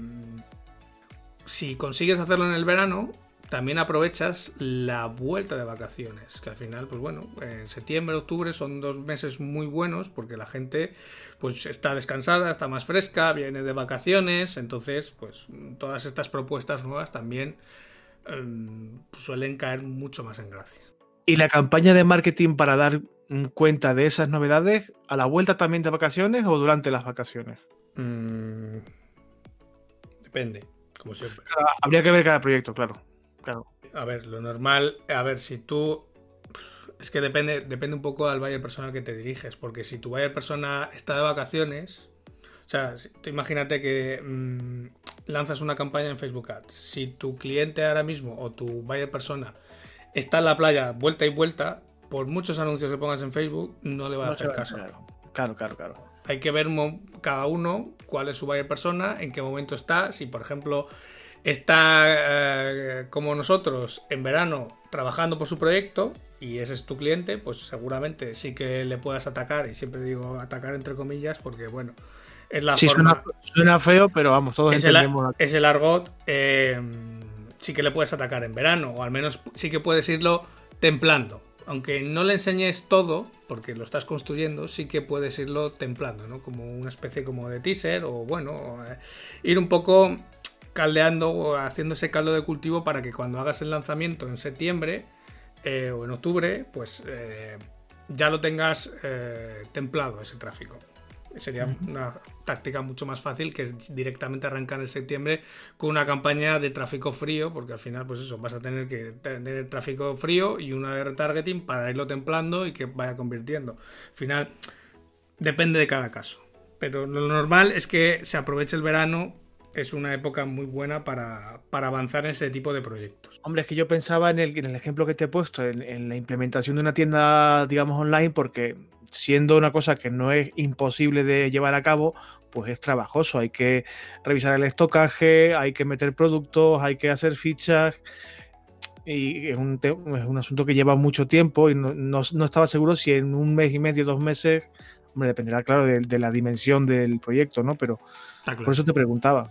si consigues hacerlo en el verano, también aprovechas la vuelta de vacaciones, que al final, pues bueno, en septiembre, octubre son dos meses muy buenos porque la gente pues está descansada, está más fresca, viene de vacaciones, entonces pues todas estas propuestas nuevas también em, suelen caer mucho más en gracia. ¿Y la campaña de marketing para dar cuenta de esas novedades a la vuelta también de vacaciones o durante las vacaciones? Mm, depende, como siempre. habría que ver cada proyecto, claro. Claro. A ver, lo normal, a ver, si tú es que depende, depende un poco al buyer personal que te diriges, porque si tu buyer persona está de vacaciones, o sea, imagínate que mm, lanzas una campaña en Facebook Ads. Si tu cliente ahora mismo o tu buyer persona está en la playa vuelta y vuelta, por muchos anuncios que pongas en Facebook, no le va a hacer caso. Claro, claro, claro. Hay que ver cada uno cuál es su buyer persona, en qué momento está. Si, por ejemplo, está eh, como nosotros en verano trabajando por su proyecto y ese es tu cliente, pues seguramente sí que le puedas atacar. Y siempre digo atacar entre comillas porque, bueno, es la forma. Suena, feo, pero vamos, todos es entendemos. El, es el argot. Eh, sí que le puedes atacar en verano, o al menos sí que puedes irlo templando. Aunque no le enseñes todo, porque lo estás construyendo, sí que puedes irlo templando, ¿no? Como una especie como de teaser, o bueno, eh, ir un poco caldeando o haciendo ese caldo de cultivo para que cuando hagas el lanzamiento en septiembre eh, o en octubre, pues eh, ya lo tengas templado ese tráfico. Sería una táctica mucho más fácil que directamente arrancar en septiembre con una campaña de tráfico frío, porque al final, pues eso, vas a tener que tener tráfico frío y una de retargeting para irlo templando y que vaya convirtiendo. Al final, depende de cada caso. Pero lo normal es que se aproveche el verano es una época muy buena para, avanzar en ese tipo de proyectos. Hombre, es que yo pensaba en el, en el ejemplo que te he puesto, en, en, la implementación de una tienda, digamos, online, porque siendo una cosa que no es imposible de llevar a cabo, pues es trabajoso. Hay que revisar el estocaje, hay que meter productos, hay que hacer fichas. Y es un, es un asunto que lleva mucho tiempo y no, estaba seguro si en un mes y medio, dos meses, hombre, dependerá, claro, de, la dimensión del proyecto, ¿no? Pero por eso te preguntaba.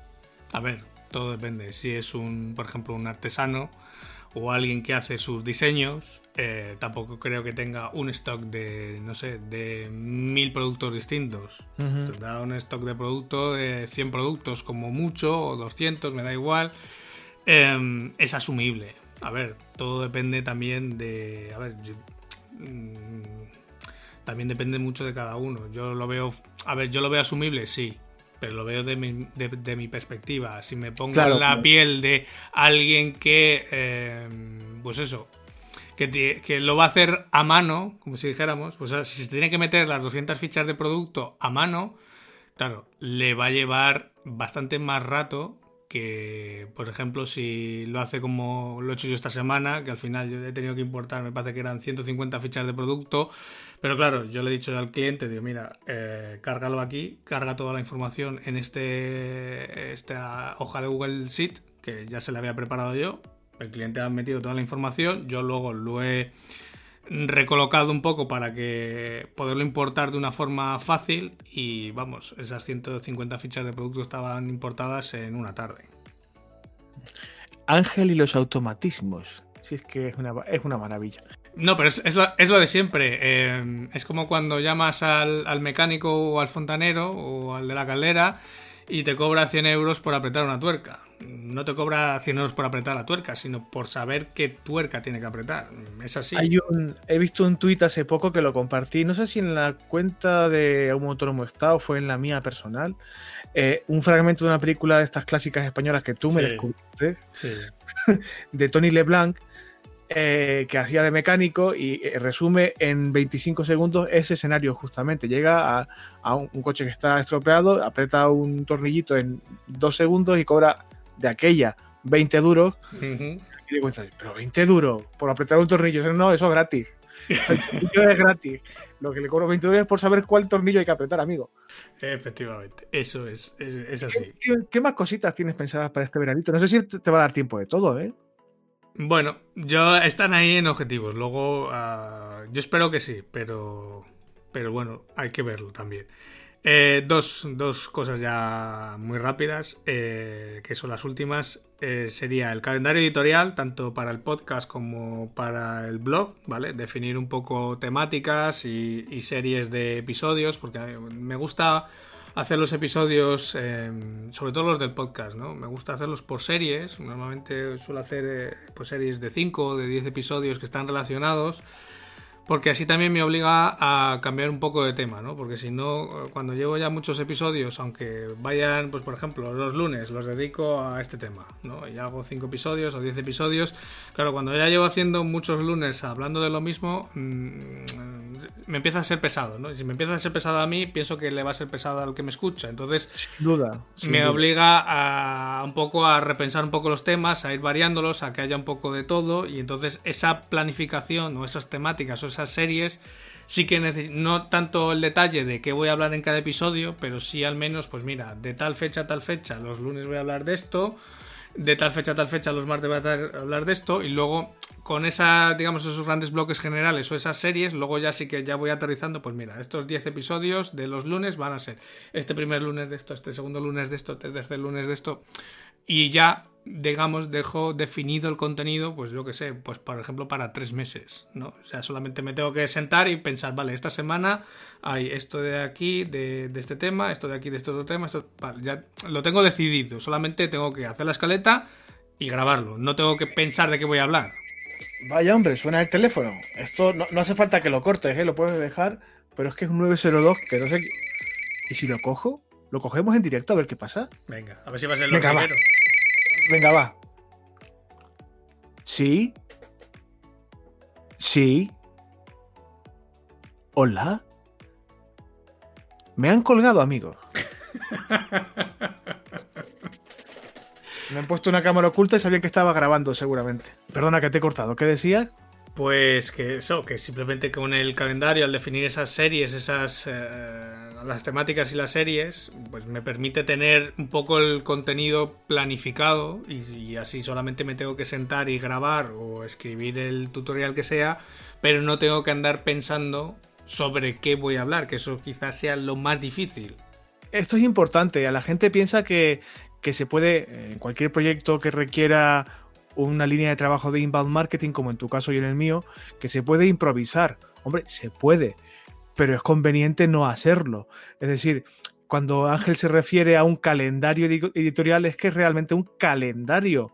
A ver, todo depende. Si es un, por ejemplo, un artesano o alguien que hace sus diseños, eh, tampoco creo que tenga un stock de, no sé, de mil productos distintos. Tendrá un stock de productos, de 100 productos como mucho, o 200, me da igual. Em, es asumible. A ver, todo depende también de... A ver, mm, también depende mucho de cada uno. Yo lo veo... A ver, yo lo veo asumible, sí pero lo veo de mi, de, mi perspectiva. Si me pongo en la piel de alguien que, em, pues eso, que, lo va a hacer a mano, como si dijéramos, pues si se tiene que meter las 200 fichas de producto a mano, claro, le va a llevar bastante más rato que, por ejemplo, si lo hace como lo he hecho yo esta semana, que al final yo he tenido que importar, me parece que eran 150 fichas de producto, pero claro, yo le he dicho al cliente, digo, mira, eh, cárgalo aquí, carga toda la información en este esta hoja de Google Sheet, que ya se la había preparado yo, el cliente ha metido toda la información, yo luego lo he recolocado un poco para que poderlo importar de una forma fácil y vamos, esas 150 fichas de producto estaban importadas en una tarde. Ángel y los automatismos. Si es que es una, es una maravilla. No, pero es, lo, de siempre. Eh, es como cuando llamas al, al, mecánico o al fontanero o al de la caldera y te cobra 100 euros por apretar una tuerca no te cobra 100 euros por apretar la tuerca, sino por saber qué tuerca tiene que apretar. Es así. he visto un tuit hace poco que lo compartí, no sé si en la cuenta de un autónomo estado o fue en la mía personal, eh, un fragmento de una película de estas clásicas españolas que tú me descubriste, de Tony LeBlanc, eh, que hacía de mecánico y eh, resume en 25 segundos ese escenario justamente. Llega a, un, coche que está estropeado, aprieta un tornillito en dos segundos y cobra de aquella 20 duros. Y pero 20 duros por apretar un tornillo. No, eso es gratis. es gratis. Lo que le cobro 20 duros es por saber cuál tornillo hay que apretar, amigo. Efectivamente, eso es, es, así. ¿Qué, más cositas tienes pensadas para este veranito? No sé si te va a dar tiempo de todo, ¿eh? Bueno, yo están ahí en objetivos. Luego, ah, yo espero que sí, pero, pero bueno, hay que verlo también. Eh, dos, dos, cosas ya muy rápidas, eh, que son las últimas. Eh, sería el calendario editorial, tanto para el podcast como para el blog, ¿vale? Definir un poco temáticas y, y series de episodios, porque me gusta hacer los episodios, sobre todo los del podcast, ¿no? Me gusta hacerlos por series. Normalmente suelo hacer pues series de 5 o de 10 episodios que están relacionados. Porque así también me obliga a cambiar un poco de tema, ¿no? Porque si no, cuando llevo ya muchos episodios, aunque vayan, pues por ejemplo, los lunes los dedico a este tema, ¿no? Y hago 5 episodios o 10 episodios. Claro, cuando ya llevo haciendo muchos lunes hablando de lo mismo, mmm, me empieza a ser pesado, ¿no? Y si me empieza a ser pesado a mí, pienso que le va a ser pesado al que me escucha. Entonces, sin duda, me obliga a un poco a repensar un poco los temas, a ir variándolos, a que haya un poco de todo. Y entonces esa planificación o esas temáticas o esas series sí que no tanto el detalle de qué voy a hablar en cada episodio, pero sí al menos, pues mira, de tal fecha a tal fecha, los lunes voy a hablar de esto, de tal fecha a tal fecha, los martes voy a hablar de esto, y luego con esa, digamos, esos grandes bloques generales o esas series, luego ya sí que ya voy aterrizando, pues mira, estos 10 episodios de los lunes van a ser este primer lunes de esto, este segundo lunes de esto, este tercer lunes de esto, y ya, digamos, dejo definido el contenido, pues yo que sé, pues por ejemplo para tres meses, ¿no? O sea, solamente me tengo que sentar y pensar, vale, esta semana hay esto de aquí, de, este tema, esto de aquí, de este otro tema, esto, vale, ya lo tengo decidido, solamente tengo que hacer la escaleta y grabarlo, no tengo que pensar de qué voy a hablar. Vaya hombre, suena el teléfono. Esto no, hace falta que lo cortes, ¿eh? lo puedes dejar, pero es que es un 902 que no sé. ¿Y si lo cojo? ¿Lo cogemos en directo a ver qué pasa? Venga, a ver si va a ser lo Venga, va. Venga, va. Sí. Sí. Hola. Me han colgado, amigos. Me han puesto una cámara oculta y sabían que estaba grabando seguramente. Perdona que te he cortado. ¿Qué decías? Pues que eso, que simplemente con el calendario, al definir esas series, esas eh, las temáticas y las series, pues me permite tener un poco el contenido planificado y, así solamente me tengo que sentar y grabar o escribir el tutorial que sea, pero no tengo que andar pensando sobre qué voy a hablar, que eso quizás sea lo más difícil. Esto es importante, a la gente piensa que que se puede, en cualquier proyecto que requiera una línea de trabajo de inbound marketing, como en tu caso y en el mío, que se puede improvisar. Hombre, se puede, pero es conveniente no hacerlo. Es decir, cuando Ángel se refiere a un calendario editorial, es que es realmente un calendario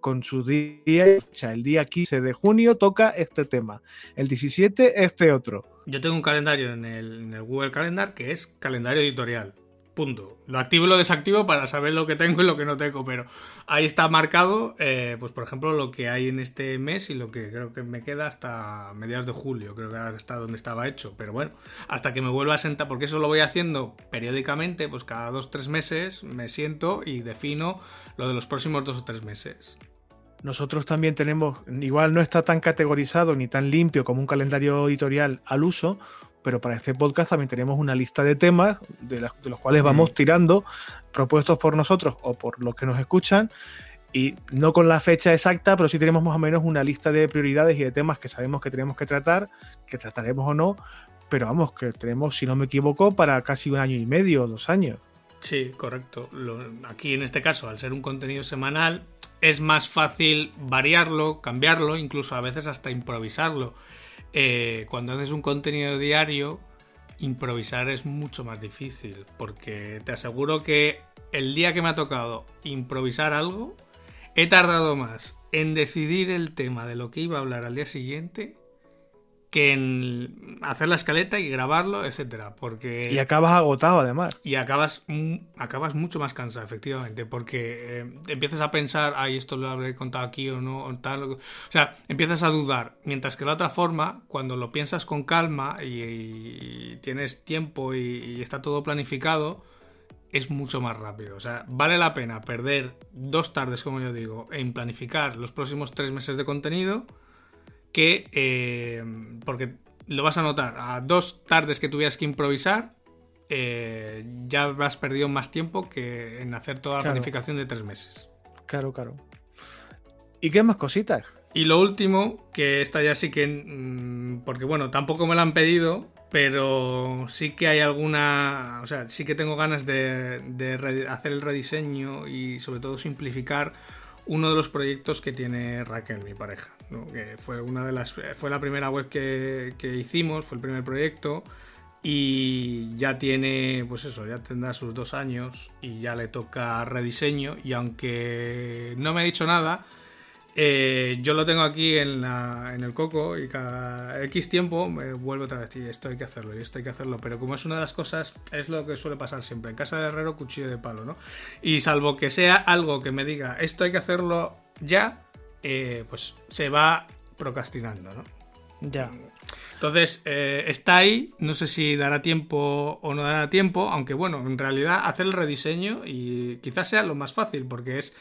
con su día y fecha. El día 15 de junio toca este tema, el 17 este otro. Yo tengo un calendario en el, en el Google Calendar que es calendario editorial. Punto. Lo activo y lo desactivo para saber lo que tengo y lo que no tengo, pero ahí está marcado, eh, pues por ejemplo, lo que hay en este mes y lo que creo que me queda hasta mediados de julio, creo que está donde estaba hecho, pero bueno, hasta que me vuelva a sentar, porque eso lo voy haciendo periódicamente, pues cada dos o tres meses me siento y defino lo de los próximos dos o tres meses. Nosotros también tenemos, igual no está tan categorizado ni tan limpio como un calendario editorial al uso, pero para este podcast también tenemos una lista de temas de, los cuales vamos tirando, propuestos por nosotros o por los que nos escuchan, y no con la fecha exacta, pero sí tenemos más o menos una lista de prioridades y de temas que sabemos que tenemos que tratar, que trataremos o no, pero vamos, que tenemos, si no me equivoco, para casi un año y medio o dos años. Sí, correcto. aquí en este caso, al ser un contenido semanal, es más fácil variarlo, cambiarlo, incluso a veces hasta improvisarlo. Eh, cuando haces un contenido diario, improvisar es mucho más difícil, porque te aseguro que el día que me ha tocado improvisar algo, he tardado más en decidir el tema de lo que iba a hablar al día siguiente que en hacer la escaleta y grabarlo, etcétera, porque y acabas agotado además y acabas acabas mucho más cansado efectivamente, porque eh, empiezas a pensar, ay esto lo habré contado aquí o no o tal, o sea, empiezas a dudar, mientras que la otra forma, cuando lo piensas con calma y, tienes tiempo y, está todo planificado, es mucho más rápido. O sea, vale la pena perder dos tardes, como yo digo, en planificar los próximos tres meses de contenido que, eh, porque lo vas a notar, a dos tardes que tuvieras que improvisar, eh, ya has perdido más tiempo que en hacer toda la planificación de tres meses. Claro, claro. ¿Y qué más cositas? Y lo último, que esta ya sí que, mm, porque bueno, tampoco me lo han pedido, pero sí que hay alguna, o sea, sí que tengo ganas de, hacer el rediseño y sobre todo simplificar uno de los proyectos que tiene Raquel, mi pareja, que fue una de las, fue la primera web que, que hicimos, fue el primer proyecto y ya tiene, pues eso, ya tendrá sus dos años y ya le toca rediseño y aunque no me ha dicho nada, eh, yo lo tengo aquí en, el coco y cada X tiempo me vuelve otra vez y esto hay que hacerlo y esto hay que hacerlo. Pero como es una de las cosas, es lo que suele pasar siempre. En casa de herrero, cuchillo de palo, ¿no? Y salvo que sea algo que me diga esto hay que hacerlo ya, eh, pues se va procrastinando, ¿no? Ya. Entonces, eh, está ahí, no sé si dará tiempo o no dará tiempo, aunque bueno, en realidad hacer el rediseño y quizás sea lo más fácil porque es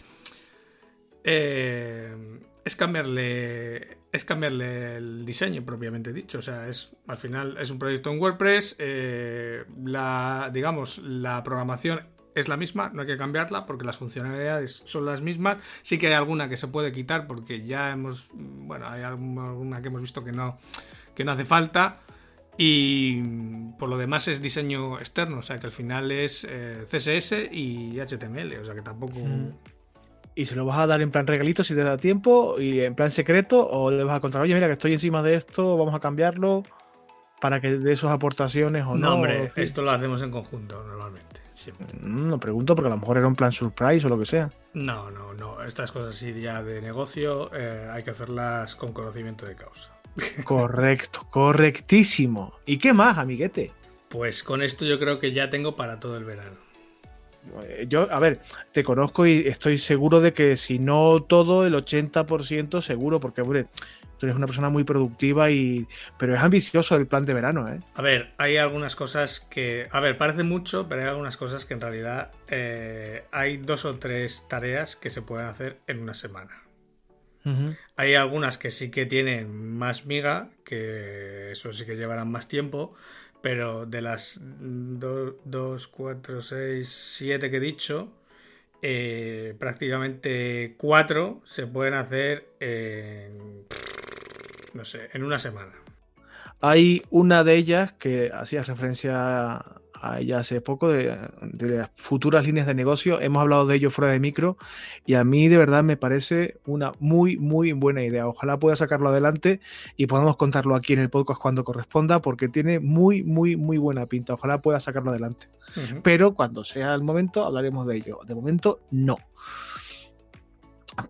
eh, es cambiarle es cambiarle el diseño propiamente dicho. O sea, es al final es un proyecto en WordPress. Eh, la digamos la programación es la misma, no hay que cambiarla porque las funcionalidades son las mismas. Sí que hay alguna que se puede quitar porque ya hemos bueno hay alguna que hemos visto que no que no hace falta. Y por lo demás es diseño externo, o sea que al final es eh, CSS y HTML, o sea que tampoco, mm y se lo vas a dar en plan regalito si te da tiempo y en plan secreto o le vas a contar, oye, mira que estoy encima de esto, vamos a cambiarlo para que dé sus aportaciones o no. No, hombre, esto lo hacemos en conjunto normalmente. Siempre. Mm, no pregunto porque a lo mejor era un plan surprise o lo que sea. No, no, no. Estas cosas así ya de negocio eh, hay que hacerlas con conocimiento de causa. Correcto, correctísimo. ¿Y qué más, amiguete? Pues con esto yo creo que ya tengo para todo el verano. Eh, yo, a ver, te conozco y estoy seguro de que si no todo, el 80% seguro, porque, hombre, tú eres una persona muy productiva y. Pero es ambicioso el plan de verano, ¿eh? A ver, hay algunas cosas que. A ver, parece mucho, pero hay algunas cosas que en realidad eh, hay dos o tres tareas que se pueden hacer en una semana. Hay algunas que sí que tienen más miga, que eso sí que llevarán más tiempo, pero de las 2, 4, 6, 7 que he dicho, eh, prácticamente 4 se pueden hacer en, no sé, en una semana. Hay una de ellas que hacía referencia a ella hace poco, de, las futuras líneas de negocio. Hemos hablado de ello fuera de micro y a mí de verdad me parece una muy, muy buena idea. Ojalá pueda sacarlo adelante y podamos contarlo aquí en el podcast cuando corresponda porque tiene muy, muy, muy buena pinta. Ojalá pueda sacarlo adelante. Pero cuando sea el momento hablaremos de ello. De momento, no.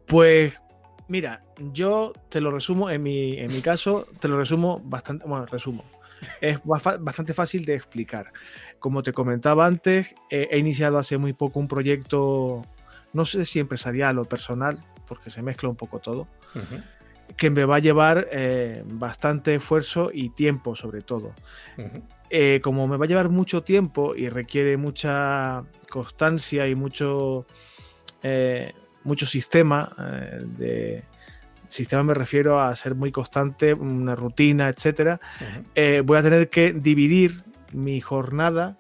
Pues Mira, yo te lo resumo, en mi, en mi caso, te lo resumo bastante, bueno, resumo. Es bastante fácil de explicar. Como te comentaba antes, he iniciado hace muy poco un proyecto, no sé si empresarial o personal, porque se mezcla un poco todo, que me va a llevar eh, bastante esfuerzo y tiempo sobre todo. Eh, como me va a llevar mucho tiempo y requiere mucha constancia y mucho, eh, mucho sistema de, sistema me refiero a ser muy constante, una rutina, etcétera, voy a tener que dividir mi jornada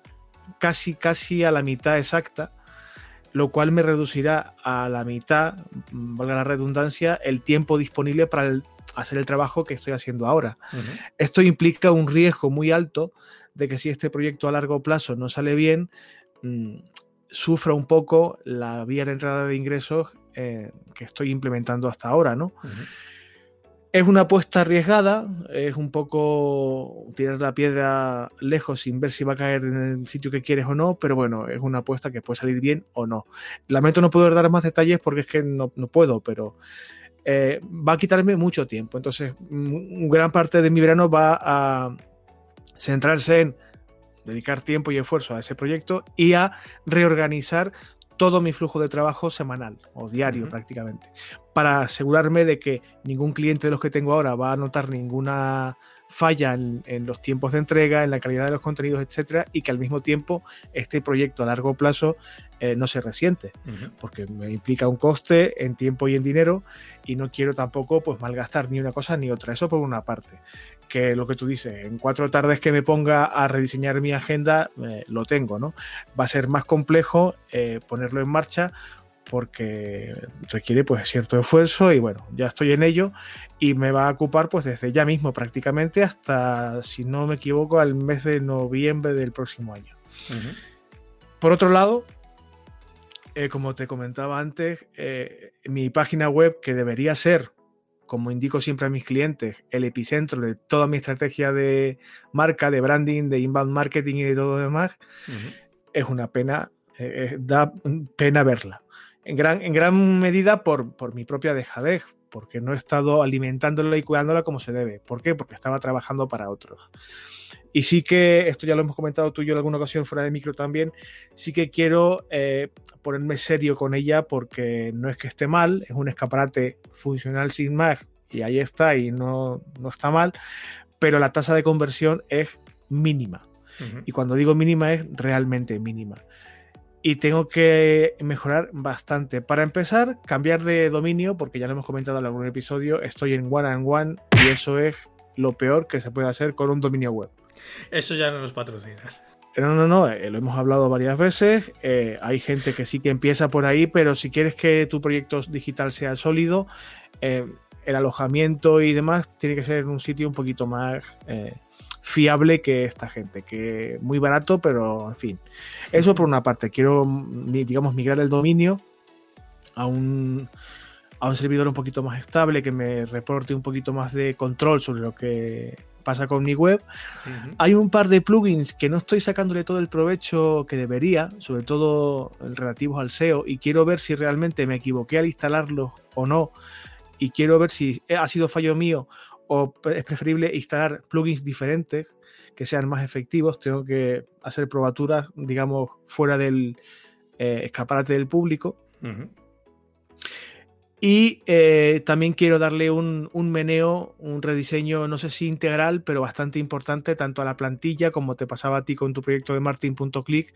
casi, casi a la mitad exacta, lo cual me reducirá a la mitad, valga la redundancia, el tiempo disponible para hacer el trabajo que estoy haciendo ahora. Esto implica un riesgo muy alto de que si este proyecto a largo plazo no sale bien, mm, sufra un poco la vía de entrada de ingresos eh, que estoy implementando hasta ahora, ¿no? Es una apuesta arriesgada, es un poco tirar la piedra lejos sin ver si va a caer en el sitio que quieres o no, pero bueno, es una apuesta que puede salir bien o no. Lamento no poder dar más detalles porque es que no, puedo, pero eh, va a quitarme mucho tiempo. Entonces, gran parte de mi verano va a centrarse en dedicar tiempo y esfuerzo a ese proyecto y a reorganizar todo mi flujo de trabajo semanal o diario prácticamente, para asegurarme de que ningún cliente de los que tengo ahora va a notar ninguna falla en, los tiempos de entrega, en la calidad de los contenidos, etcétera, y que al mismo tiempo este proyecto a largo plazo eh, no se resiente, porque me implica un coste en tiempo y en dinero, y no quiero tampoco pues malgastar ni una cosa ni otra. Eso por una parte que lo que tú dices, en cuatro tardes que me ponga a rediseñar mi agenda, eh, lo tengo, ¿no? Va a ser más complejo eh, ponerlo en marcha porque requiere pues cierto esfuerzo y bueno, ya estoy en ello y me va a ocupar pues desde ya mismo prácticamente hasta, si no me equivoco, al mes de noviembre del próximo año. Por otro lado, eh, como te comentaba antes, eh, mi página web, que debería ser, como indico siempre a mis clientes, el epicentro de toda mi estrategia de marca, de branding, de inbound marketing y de todo lo demás, es una pena, eh, da pena verla. En gran, en gran medida por, por mi propia dejadez, porque no he estado alimentándola y cuidándola como se debe. ¿Por qué? Porque estaba trabajando para otros. Y sí que, esto ya lo hemos comentado tú y yo en alguna ocasión fuera de micro también, sí que quiero eh, ponerme serio con ella porque no es que esté mal, es un escaparate funcional sin más y ahí está y no, no está mal, pero la tasa de conversión es mínima. Y cuando digo mínima es realmente mínima. Y tengo que mejorar bastante. Para empezar, cambiar de dominio, porque ya lo hemos comentado en algún episodio, estoy en One and One y eso es lo peor que se puede hacer con un dominio web. Eso ya no nos patrocina. No, no, no, eh, lo hemos hablado varias veces. Eh, hay gente que sí que empieza por ahí, pero si quieres que tu proyecto digital sea sólido, eh, el alojamiento y demás tiene que ser en un sitio un poquito más fiable que esta gente, que muy barato, pero en fin. Eso por una parte. Quiero, digamos, migrar el dominio a un, a un servidor un poquito más estable que me reporte un poquito más de control sobre lo que pasa con mi web. Hay un par de plugins que no estoy sacándole todo el provecho que debería, sobre todo relativos al SEO, y quiero ver si realmente me equivoqué al instalarlos o no. Y quiero ver si ha sido fallo mío o es preferible instalar plugins diferentes que sean más efectivos. Tengo que hacer probaturas, digamos, fuera del eh, escaparate del público. Y eh, también quiero darle un, meneo, un rediseño, no sé si integral, pero bastante importante, tanto a la plantilla, como te pasaba a ti con tu proyecto de martin.click,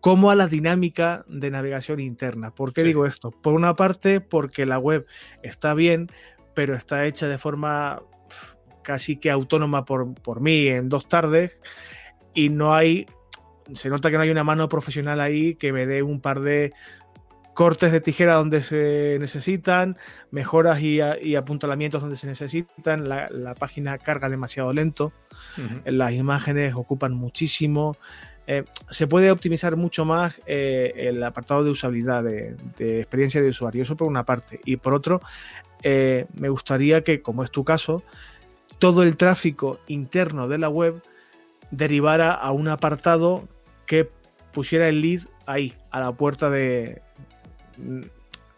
como a la dinámica de navegación interna. ¿Por qué digo esto? Por una parte, porque la web está bien, pero está hecha de forma casi que autónoma por, por mí en dos tardes y no hay, se nota que no hay una mano profesional ahí que me dé un par de cortes de tijera donde se necesitan, mejoras y, apuntalamientos donde se necesitan, la, página carga demasiado lento, las imágenes ocupan muchísimo, eh, se puede optimizar mucho más eh, el apartado de usabilidad, de, experiencia de usuario, eso por una parte, y por otro, eh, me gustaría que, como es tu caso, todo el tráfico interno de la web derivara a un apartado que pusiera el lead ahí, a la puerta de,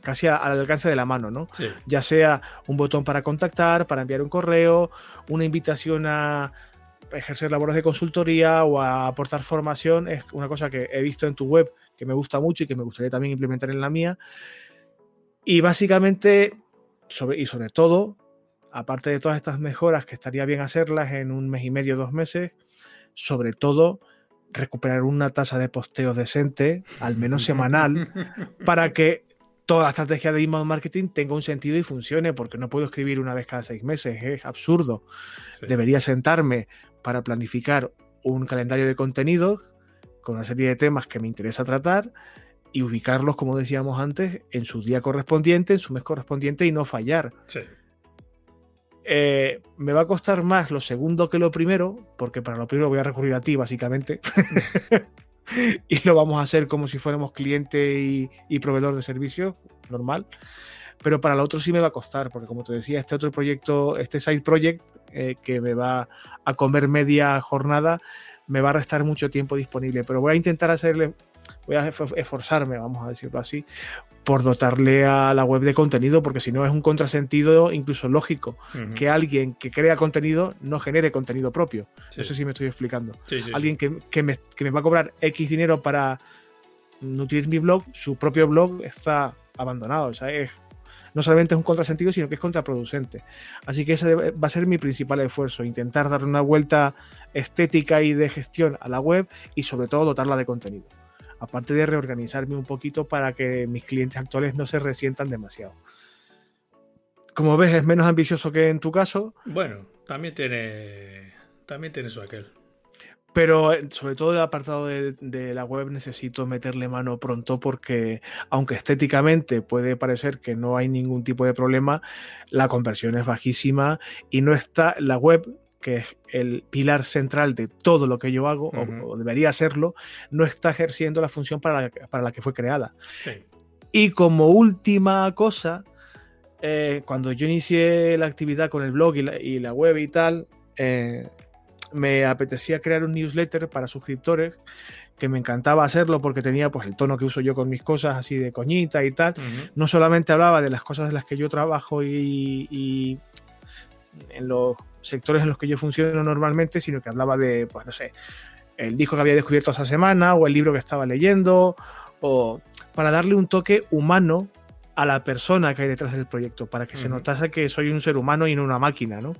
casi al alcance de la mano, ¿no? Ya sea un botón para contactar, para enviar un correo, una invitación a ejercer labores de consultoría o a aportar formación, es una cosa que he visto en tu web que me gusta mucho y que me gustaría también implementar en la mía. Y básicamente, sobre, y sobre todo, aparte de todas estas mejoras que estaría bien hacerlas en un mes y medio, dos meses, sobre todo recuperar una tasa de posteo decente, al menos semanal, para que toda la estrategia de email marketing tenga un sentido y funcione, porque no puedo escribir una vez cada seis meses, es absurdo. Debería sentarme para planificar un calendario de contenidos con una serie de temas que me interesa tratar y ubicarlos, como decíamos antes, en su día correspondiente, en su mes correspondiente y no fallar. Sí. Eh, me va a costar más lo segundo que lo primero, porque para lo primero voy a recurrir a ti, básicamente. y lo vamos a hacer como si fuéramos cliente y, proveedor de servicios, normal. Pero para lo otro sí me va a costar, porque como te decía, este otro proyecto, este side project, eh, que me va a comer media jornada, me va a restar mucho tiempo disponible. Pero voy a intentar hacerle, voy a esforzarme, vamos a decirlo así, por dotarle a la web de contenido, porque si no es un contrasentido incluso lógico que alguien que crea contenido no genere contenido propio. No sé si me estoy explicando. alguien que, me, va a cobrar X dinero para nutrir mi blog, su propio blog está abandonado. O sea, es, no solamente es un contrasentido, sino que es contraproducente. Así que ese va a ser mi principal esfuerzo, intentar darle una vuelta estética y de gestión a la web y sobre todo dotarla de contenido aparte de reorganizarme un poquito para que mis clientes actuales no se resientan demasiado. Como ves, es menos ambicioso que en tu caso. Bueno, también tiene, también tiene su aquel. Pero eh, sobre todo el apartado de, de, la web necesito meterle mano pronto porque aunque estéticamente puede parecer que no hay ningún tipo de problema, la conversión es bajísima y no está la web que es el pilar central de todo lo que yo hago, uh -huh. o, o, debería serlo, no está ejerciendo la función para la, para la que fue creada. Sí. Y como última cosa, eh, cuando yo inicié la actividad con el blog y la, y la web y tal, eh, me apetecía crear un newsletter para suscriptores que me encantaba hacerlo porque tenía pues el tono que uso yo con mis cosas así de coñita y tal. Uh -huh. No solamente hablaba de las cosas de las que yo trabajo y, y en los sectores en los que yo funciono normalmente, sino que hablaba de, pues no sé, el disco que había descubierto esa semana o el libro que estaba leyendo, o para darle un toque humano a la persona que hay detrás del proyecto, para que uh -huh. se notase que soy un ser humano y no una máquina, ¿no?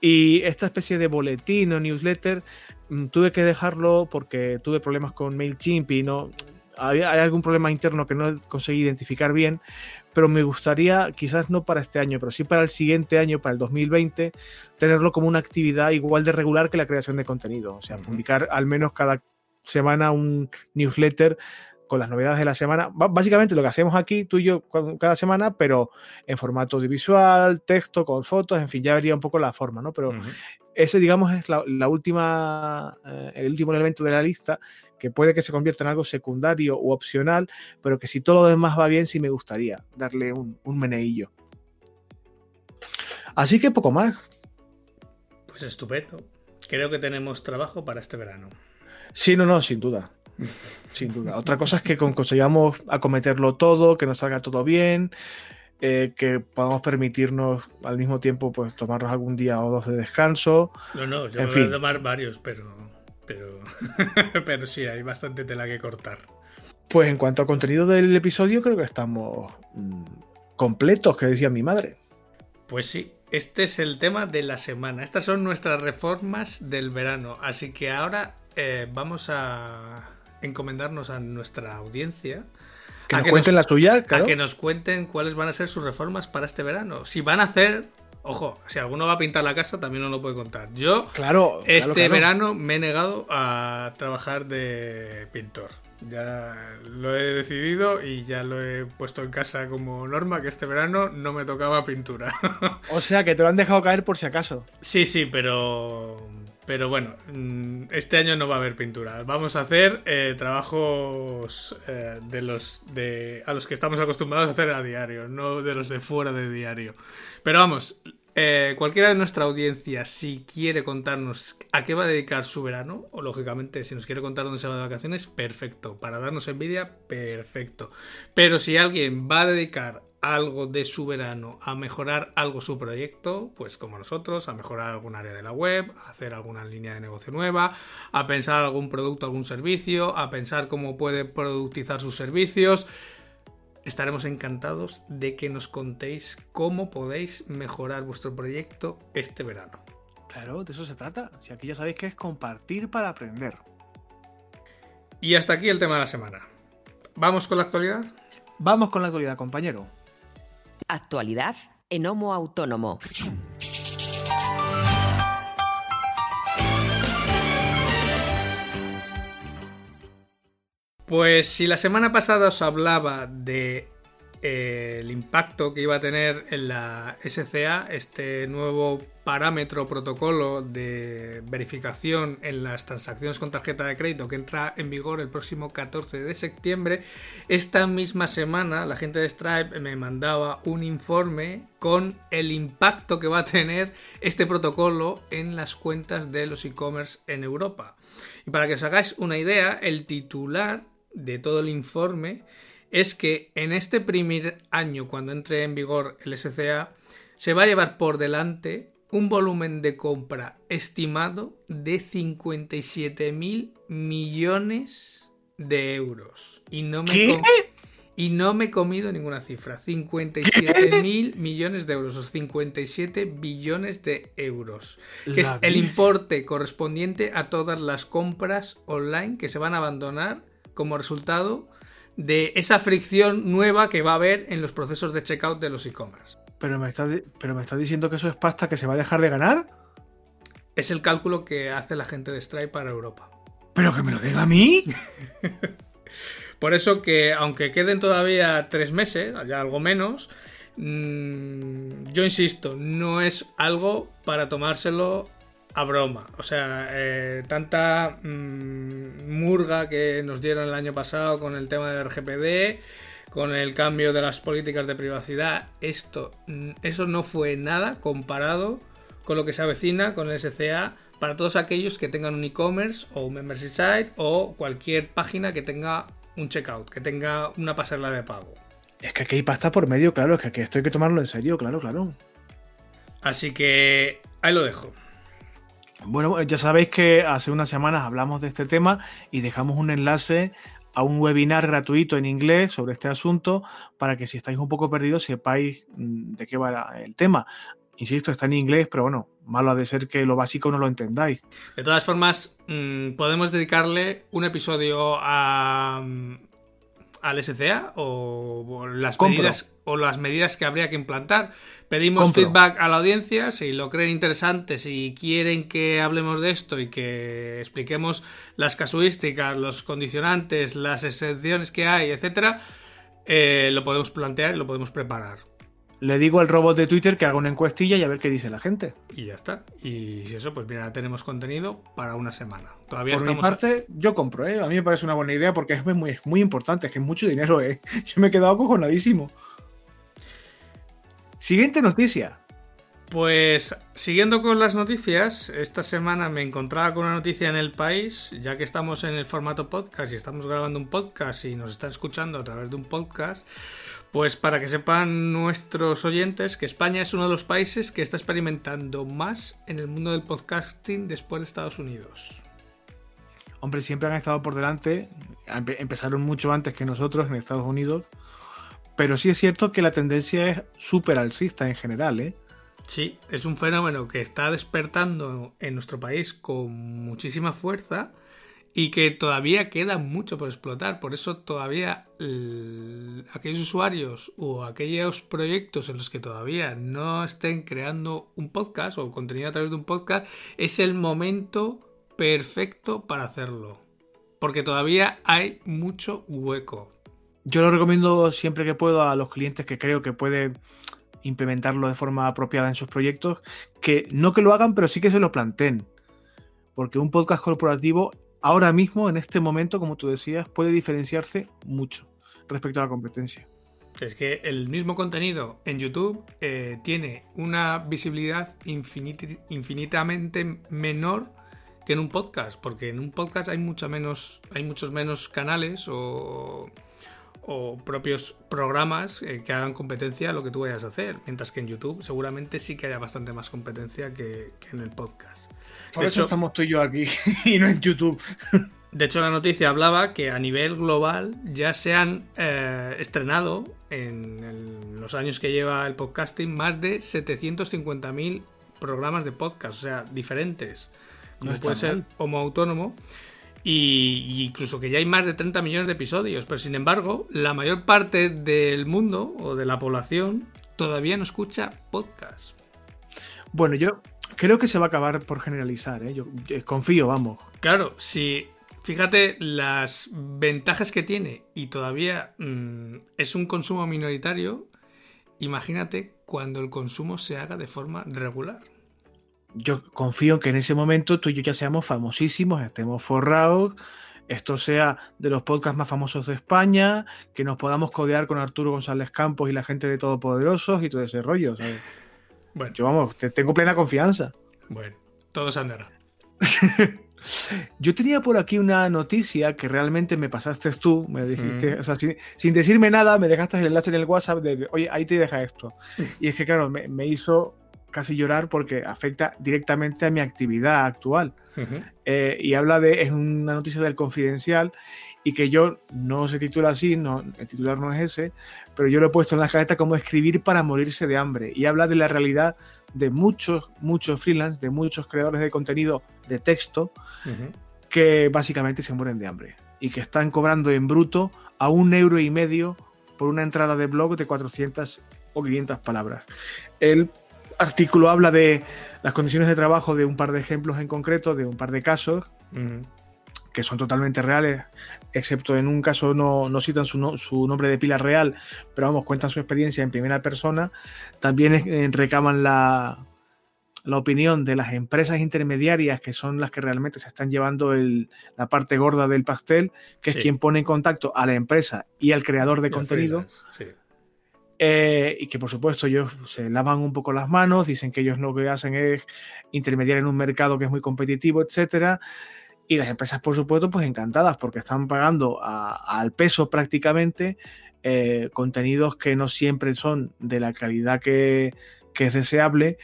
Y esta especie de boletín o newsletter mm, tuve que dejarlo porque tuve problemas con MailChimp y no. Había, hay algún problema interno que no conseguí identificar bien, pero me gustaría, quizás no para este año, pero sí para el siguiente año, para el 2020, tenerlo como una actividad igual de regular que la creación de contenido. O sea, uh -huh. publicar al menos cada semana un newsletter con las novedades de la semana. Básicamente lo que hacemos aquí, tú y yo, cada semana, pero en formato audiovisual, texto, con fotos, en fin, ya vería un poco la forma, ¿no? Pero uh -huh. ese, digamos, es la, la última, eh, el último elemento de la lista que puede que se convierta en algo secundario u opcional, pero que si todo lo demás va bien, sí me gustaría darle un, un meneillo. Así que poco más. Pues estupendo. Creo que tenemos trabajo para este verano. Sí, no, no, sin duda. Sin duda. Otra cosa es que consigamos acometerlo todo, que nos salga todo bien, eh, que podamos permitirnos al mismo tiempo pues tomarnos algún día o dos de descanso. No, no, yo en me fin. voy a tomar varios, pero, pero, pero sí, hay bastante tela que cortar. Pues en cuanto a contenido del episodio, creo que estamos mmm, completos, que decía mi madre. Pues sí, este es el tema de la semana. Estas son nuestras reformas del verano. Así que ahora eh, vamos a encomendarnos a nuestra audiencia. Que nos que cuenten nos, la suya, claro. A que nos cuenten cuáles van a ser sus reformas para este verano. Si van a hacer. Ojo, si alguno va a pintar la casa, también nos lo puede contar. Yo, claro, este claro, claro. verano me he negado a trabajar de pintor. Ya lo he decidido y ya lo he puesto en casa como norma que este verano no me tocaba pintura. o sea que te lo han dejado caer por si acaso. Sí, sí, pero pero bueno, mm, este año no va a haber pintura. Vamos a hacer eh, trabajos eh, de los de a los que estamos acostumbrados a hacer a diario, no de los de fuera de diario. Pero vamos, eh, cualquiera de nuestra audiencia, si quiere contarnos a qué va a dedicar su verano, o lógicamente si nos quiere contar dónde se va de vacaciones, perfecto. Para darnos envidia, perfecto. Pero si alguien va a dedicar algo de su verano a mejorar algo su proyecto, pues como nosotros, a mejorar algún área de la web, a hacer alguna línea de negocio nueva, a pensar algún producto, algún servicio, a pensar cómo puede productizar sus servicios. Estaremos encantados de que nos contéis cómo podéis mejorar vuestro proyecto este verano. Claro, de eso se trata. Si aquí ya sabéis que es compartir para aprender. Y hasta aquí el tema de la semana. ¿Vamos con la actualidad? Vamos con la actualidad, compañero. Actualidad en Homo Autónomo. Pues si la semana pasada os hablaba de el impacto que iba a tener en la SCA, este nuevo parámetro protocolo de verificación en las transacciones con tarjeta de crédito que entra en vigor el próximo 14 de septiembre, esta misma semana la gente de Stripe me mandaba un informe con el impacto que va a tener este protocolo en las cuentas de los e-commerce en Europa. Y para que os hagáis una idea, el titular de todo el informe es que en este primer año, cuando entre en vigor el SCA, se va a llevar por delante un volumen de compra estimado de 57 mil millones de euros. Y no me ¿Qué? Y no me he comido ninguna cifra. 57 mil millones de euros, o 57 billones de euros. Que es el importe correspondiente a todas las compras online que se van a abandonar como resultado de esa fricción nueva que va a haber en los procesos de checkout de los e-commerce. ¿Pero me, estás, ¿Pero me estás diciendo que eso es pasta que se va a dejar de ganar? Es el cálculo que hace la gente de Stripe para Europa. ¿Pero que me lo den a mí? Por eso que, aunque queden todavía tres meses, ya algo menos, mmm, yo insisto, no es algo para tomárselo a broma. O sea, eh, tanta mmm, murga que nos dieron el año pasado con el tema del RGPD, con el cambio de las políticas de privacidad, esto, mm, eso no fue nada comparado con lo que se avecina con el SCA para todos aquellos que tengan un e-commerce o un membership site o cualquier página que tenga un checkout, que tenga una pasarela de pago. Es que aquí hay pasta por medio, claro, es que aquí esto hay que tomarlo en serio, claro, claro. Así que ahí lo dejo. Bueno, ya sabéis que hace unas semanas hablamos de este tema y dejamos un enlace a un webinar gratuito en inglés sobre este asunto para que si estáis un poco perdidos sepáis mm, de qué va el tema. Insisto, está en inglés, pero bueno, malo ha de ser que lo básico no lo entendáis. De todas formas, mmm, podemos dedicarle un episodio a, mm, al SCA o, o las Compro. medidas o las medidas que habría que implantar. Pedimos Compro. feedback a la audiencia, si lo creen interesante, si quieren que hablemos de esto y que expliquemos las casuísticas, los condicionantes, las excepciones que hay, etcétera, eh, lo podemos plantear y lo podemos preparar. Le digo al robot de Twitter que haga una encuestilla y a ver qué dice la gente. Y ya está. Y si eso, pues mira, tenemos contenido para una semana. Todavía Por mi estamos. parte, yo compro, ¿eh? A mí me parece una buena idea porque es muy, muy importante, es que es mucho dinero, ¿eh? Yo me he quedado acojonadísimo. Siguiente noticia. Pues siguiendo con las noticias, esta semana me encontraba con una noticia en el país, ya que estamos en el formato podcast y estamos grabando un podcast y nos están escuchando a través de un podcast, pues para que sepan nuestros oyentes que España es uno de los países que está experimentando más en el mundo del podcasting después de Estados Unidos. Hombre, siempre han estado por delante, empe- empezaron mucho antes que nosotros en Estados Unidos, pero sí es cierto que la tendencia es súper alcista en general, ¿eh? Sí, es un fenómeno que está despertando en nuestro país con muchísima fuerza y que todavía queda mucho por explotar. Por eso todavía el- aquellos usuarios o aquellos proyectos en los que todavía no estén creando un podcast o contenido a través de un podcast es el momento perfecto para hacerlo. Porque todavía hay mucho hueco. Yo lo recomiendo siempre que puedo a los clientes que creo que pueden implementarlo de forma apropiada en sus proyectos, que no que lo hagan, pero sí que se lo planteen. Porque un podcast corporativo ahora mismo, en este momento, como tú decías, puede diferenciarse mucho respecto a la competencia. Es que el mismo contenido en YouTube eh, tiene una visibilidad infiniti- infinitamente menor que en un podcast, porque en un podcast hay mucha menos, hay muchos menos canales o, o propios programas eh, que hagan competencia a lo que tú vayas a hacer, mientras que en YouTube seguramente sí que haya bastante más competencia que, que en el podcast. Por De eso hecho- estamos tú y yo aquí y no en YouTube. De hecho, la noticia hablaba que a nivel global ya se han eh, estrenado en el- los años que lleva el podcasting más de 750.000 programas de podcast, o sea, diferentes. Como No puede ser. Homo Autónomo. Y, incluso que ya hay más de 30 millones de episodios. Pero sin embargo, la mayor parte del mundo o de la población todavía no escucha podcast. Bueno, yo creo que se va a acabar por generalizar, ¿eh? Yo, yo confío, vamos. Claro, si fíjate las ventajas que tiene y todavía mm, es un consumo minoritario, imagínate cuando el consumo se haga de forma regular. Yo confío en que en ese momento tú y yo ya seamos famosísimos, estemos forrados, esto sea de los podcasts más famosos de España, que nos podamos codear con Arturo González Campos y la gente de Todopoderosos y todo ese rollo, ¿sabes? Bueno, Yo, vamos, te tengo plena confianza. bueno, todo se andará. Yo tenía por aquí una noticia que realmente me pasaste tú, me dijiste, Mm. o sea, sin, sin decirme nada, me dejaste el enlace en el WhatsApp de, de, oye, ahí te deja esto. Y es que, claro, me, me hizo casi llorar porque afecta directamente a mi actividad actual. Eh, y habla de, es una noticia del confidencial y que yo no se titula así, no, el titular no es ese, pero yo lo he puesto en la caleta como escribir para morirse de hambre y habla de la realidad de muchos, muchos freelance, de muchos creadores de contenido de texto que básicamente se mueren de hambre y que están cobrando en bruto a un euro y medio por una entrada de blog de 400 o 500 palabras. Él artículo habla de las condiciones de trabajo de un par de ejemplos en concreto, de un par de casos, que son totalmente reales, excepto en un caso no, citan su, nombre de pila real, pero vamos, cuentan su experiencia en primera persona. También eh, recaman la, la opinión de las empresas intermediarias, que son las que realmente se están llevando la parte gorda del pastel, que es quien pone en contacto a la empresa y al creador de contenido. Eh, y que por supuesto ellos se lavan un poco las manos, dicen que ellos lo que hacen es intermediar en un mercado que es muy competitivo, etcétera. Y las empresas, por supuesto, pues encantadas porque están pagando al peso prácticamente eh, contenidos que no siempre son de la calidad que, es deseable,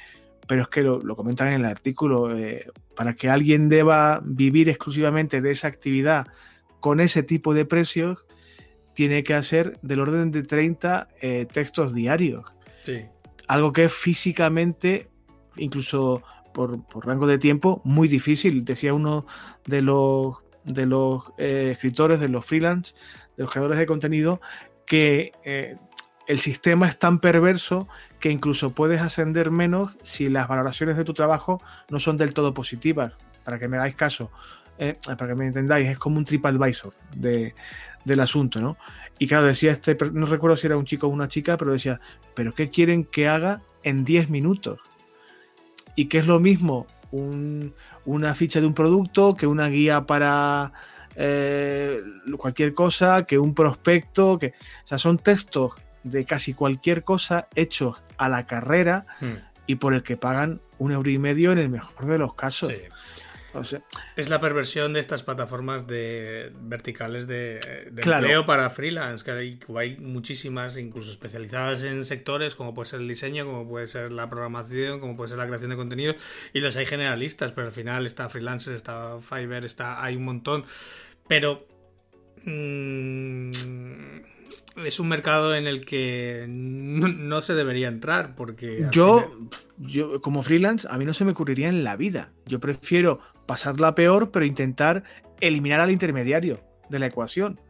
pero es que lo, comentan en el artículo, eh, para que alguien deba vivir exclusivamente de esa actividad con ese tipo de precios, tiene que hacer del orden de 30 eh, textos diarios. Sí. Algo que es físicamente, incluso por, rango de tiempo, muy difícil. Decía uno de los, de los eh, escritores, de los freelance, de los creadores de contenido, que eh, el sistema es tan perverso que incluso puedes ascender menos si las valoraciones de tu trabajo no son del todo positivas. Para que me hagáis caso, para que me entendáis, es como un TripAdvisor de, del asunto, ¿no? Y claro, decía este, no recuerdo si era un chico o una chica, pero decía, ¿pero qué quieren que haga en 10 minutos? Y que es lo mismo una ficha de un producto que una guía para eh, cualquier cosa, que un prospecto, que, o sea, son textos de casi cualquier cosa hechos a la carrera hmm. y por el que pagan un euro y medio en el mejor de los casos es la perversión de estas plataformas de verticales de, empleo para freelance, que hay, muchísimas, incluso especializadas en sectores, como puede ser el diseño, como puede ser la programación, como puede ser la creación de contenidos, y los hay generalistas, pero al final está freelancer, está Fiverr, está, hay un montón. Pero mm, es un mercado en el que no, se debería entrar porque... Yo, yo, como freelance, a mí no se me ocurriría en la vida. Yo prefiero pasarla peor, pero intentar eliminar al intermediario de la ecuación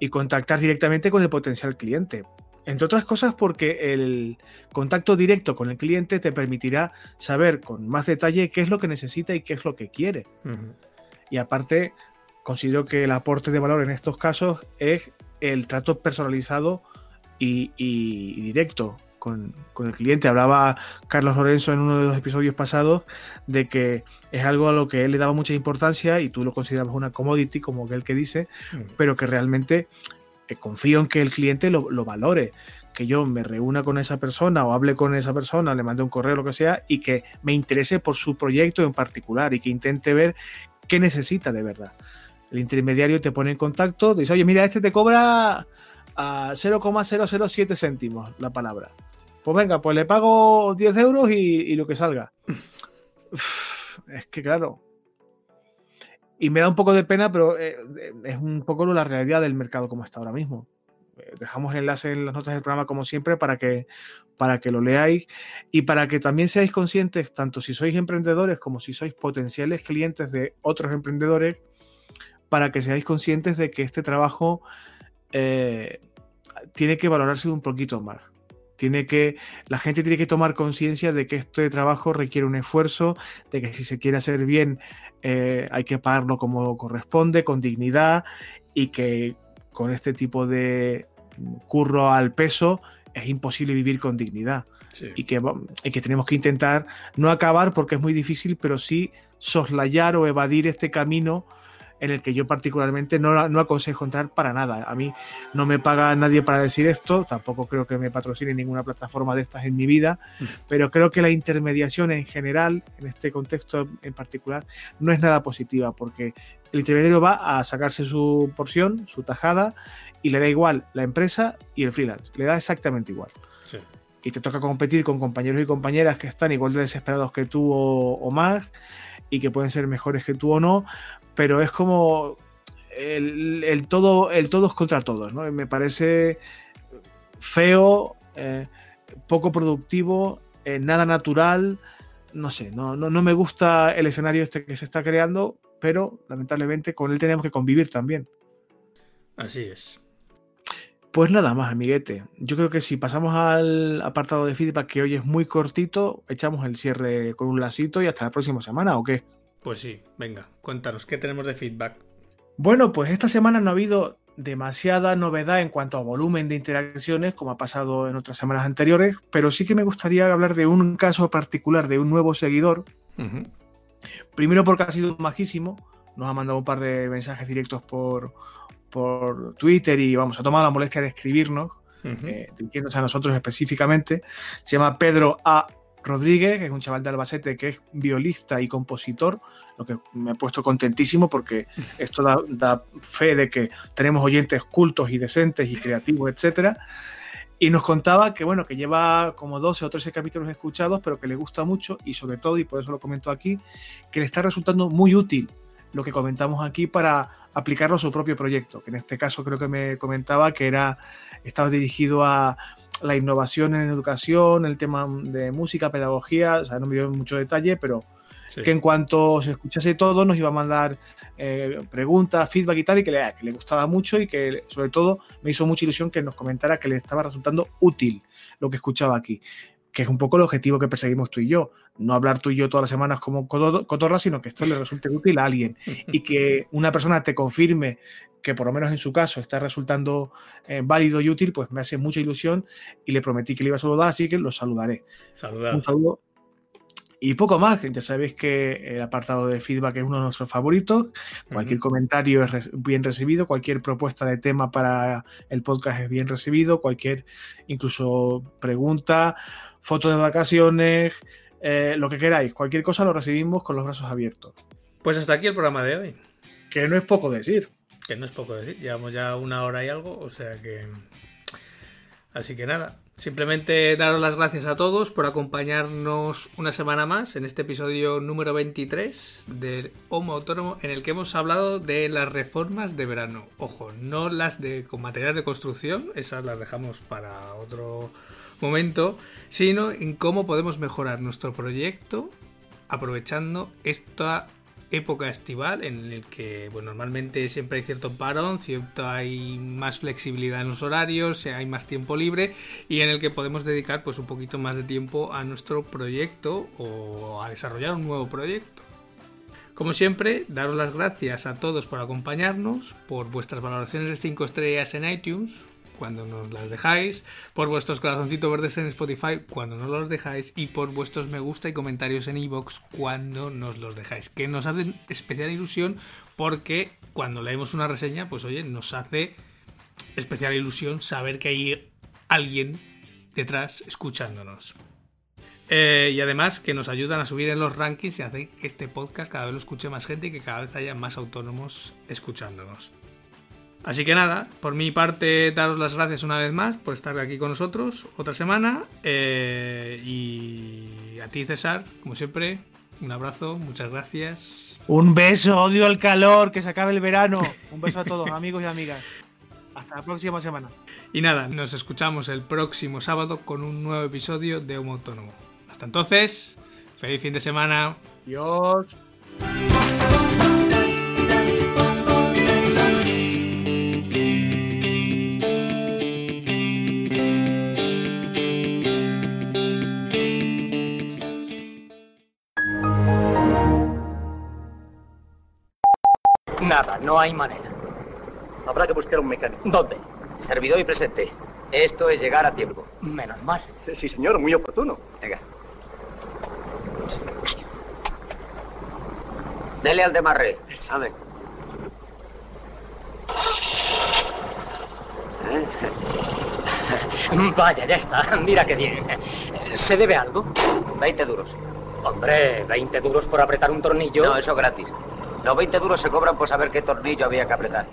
y contactar directamente con el potencial cliente. Entre otras cosas porque el contacto directo con el cliente te permitirá saber con más detalle qué es lo que necesita y qué es lo que quiere. Y aparte, considero que el aporte de valor en estos casos es el trato personalizado y, directo con, el cliente. Hablaba Carlos Lorenzo en uno de los episodios pasados de que es algo a lo que él le daba mucha importancia y tú lo considerabas una commodity, como aquel que dice, mm. pero que realmente eh, confío en que el cliente lo, valore que yo me reúna con esa persona o hable con esa persona, le mande un correo, lo que sea, y que me interese por su proyecto en particular y que intente ver qué necesita de verdad. El intermediario te pone en contacto, dice, oye, mira, este te cobra a 0,007 céntimos la palabra. Pues venga, pues le pago 10 euros y, lo que salga. es que claro. Y me da un poco de pena, pero eh, es un poco la realidad del mercado como está ahora mismo. Eh, dejamos el enlace en las notas del programa como siempre para que, para que lo leáis y para que también seáis conscientes, tanto si sois emprendedores como si sois potenciales clientes de otros emprendedores, para que seáis conscientes de que este trabajo eh, tiene que valorarse un poquito más. Tiene que, la gente tiene que tomar conciencia de que este trabajo requiere un esfuerzo, de que si se quiere hacer bien eh, hay que pagarlo como corresponde, con dignidad, y que con este tipo de curro al peso es imposible vivir con dignidad. Y, que, y que tenemos que intentar no acabar porque es muy difícil, pero sí soslayar o evadir este camino en el que yo particularmente no, no, aconsejo entrar para nada. A mí no me paga nadie para decir esto, tampoco creo que me patrocine ninguna plataforma de estas en mi vida, pero creo que la intermediación en general, en este contexto en particular, no es nada positiva porque el intermediario va a sacarse su porción, su tajada, y le da igual la empresa y el freelance, le da exactamente igual. Y te toca competir con compañeros y compañeras que están igual de desesperados que tú o, o más y que pueden ser mejores que tú o no, pero es como el, todo, el todos contra todos, ¿no? Me parece feo, eh, poco productivo, eh, nada natural, no sé, no, no, no me gusta el escenario este que se está creando, pero lamentablemente con él tenemos que convivir también. Así es. Pues nada más, amiguete. Yo creo que si pasamos al apartado de feedback, que hoy es muy cortito, echamos el cierre con un lasito y hasta la próxima semana, ¿o qué? Pues sí, venga, cuéntanos, ¿qué tenemos de feedback? Bueno, pues esta semana no ha habido demasiada novedad en cuanto a volumen de interacciones, como ha pasado en otras semanas anteriores, pero sí que me gustaría hablar de un caso particular de un nuevo seguidor. Primero porque ha sido majísimo, nos ha mandado un par de mensajes directos por, por Twitter y vamos, ha tomado la molestia de escribirnos, eh, dirigiéndose a nosotros específicamente. Se llama Pedro A. Rodríguez, que es un chaval de Albacete que es violista y compositor, lo que me ha puesto contentísimo porque esto da, fe de que tenemos oyentes cultos y decentes y creativos, etcétera. Y nos contaba que, bueno, que lleva como 12 o 13 capítulos escuchados, pero que le gusta mucho y sobre todo, y por eso lo comento aquí, que le está resultando muy útil lo que comentamos aquí para aplicarlo a su propio proyecto, que en este caso creo que me comentaba que era, estaba dirigido a la innovación en educación, el tema de música, pedagogía, o sea, no me dio mucho detalle, pero que en cuanto se escuchase todo nos iba a mandar eh, preguntas, feedback y tal, y que le, que le gustaba mucho y que sobre todo me hizo mucha ilusión que nos comentara que le estaba resultando útil lo que escuchaba aquí que es un poco el objetivo que perseguimos tú y yo. No hablar tú y yo todas las semanas como cotorra, sino que esto le resulte útil a alguien y que una persona te confirme que por lo menos en su caso está resultando eh, válido y útil, pues me hace mucha ilusión y le prometí que le iba a saludar, así que lo saludaré. Un saludo. Y poco más, ya sabéis que el apartado de feedback es uno de nuestros favoritos. Cualquier comentario es bien recibido, cualquier propuesta de tema para el podcast es bien recibido, cualquier incluso pregunta fotos de vacaciones, eh, lo que queráis, cualquier cosa lo recibimos con los brazos abiertos. Pues hasta aquí el programa de hoy. Que no es poco decir. Que no es poco decir, llevamos ya una hora y algo, o sea que... Así que nada, simplemente daros las gracias a todos por acompañarnos una semana más en este episodio número 23 del Homo Autónomo en el que hemos hablado de las reformas de verano. Ojo, no las de con material de construcción, esas las dejamos para otro momento, sino en cómo podemos mejorar nuestro proyecto aprovechando esta época estival en el que bueno, normalmente siempre hay cierto parón, cierto hay más flexibilidad en los horarios, hay más tiempo libre y en el que podemos dedicar pues un poquito más de tiempo a nuestro proyecto o a desarrollar un nuevo proyecto. Como siempre, daros las gracias a todos por acompañarnos, por vuestras valoraciones de 5 estrellas en iTunes, cuando nos las dejáis, por vuestros corazoncitos verdes en Spotify cuando nos los dejáis y por vuestros me gusta y comentarios en iVoox cuando nos los dejáis, que nos hacen especial ilusión porque cuando leemos una reseña, pues oye, nos hace especial ilusión saber que hay alguien detrás escuchándonos. Eh, y además que nos ayudan a subir en los rankings y hacer que este podcast cada vez lo escuche más gente y que cada vez haya más autónomos escuchándonos. Así que nada, por mi parte, daros las gracias una vez más por estar aquí con nosotros otra semana. Eh, y a ti, César, como siempre, un abrazo, muchas gracias. Un beso, odio el calor, que se acabe el verano. Un beso a todos, amigos y amigas. Hasta la próxima semana. Y nada, nos escuchamos el próximo sábado con un nuevo episodio de Homo Autónomo. Hasta entonces, feliz fin de semana. Adiós. Nada, no hay manera. Habrá que buscar un mecánico. ¿Dónde? Servidor y presente. Esto es llegar a tiempo. Menos mal. Sí, señor, muy oportuno. Venga. Dele al demarre. Saben. Vaya, ya está. Mira qué bien. ¿Se debe algo? 20 duros. Hombre, 20 duros por apretar un tornillo. No, eso gratis. Los 20 duros se cobran por saber qué tornillo había que apretar.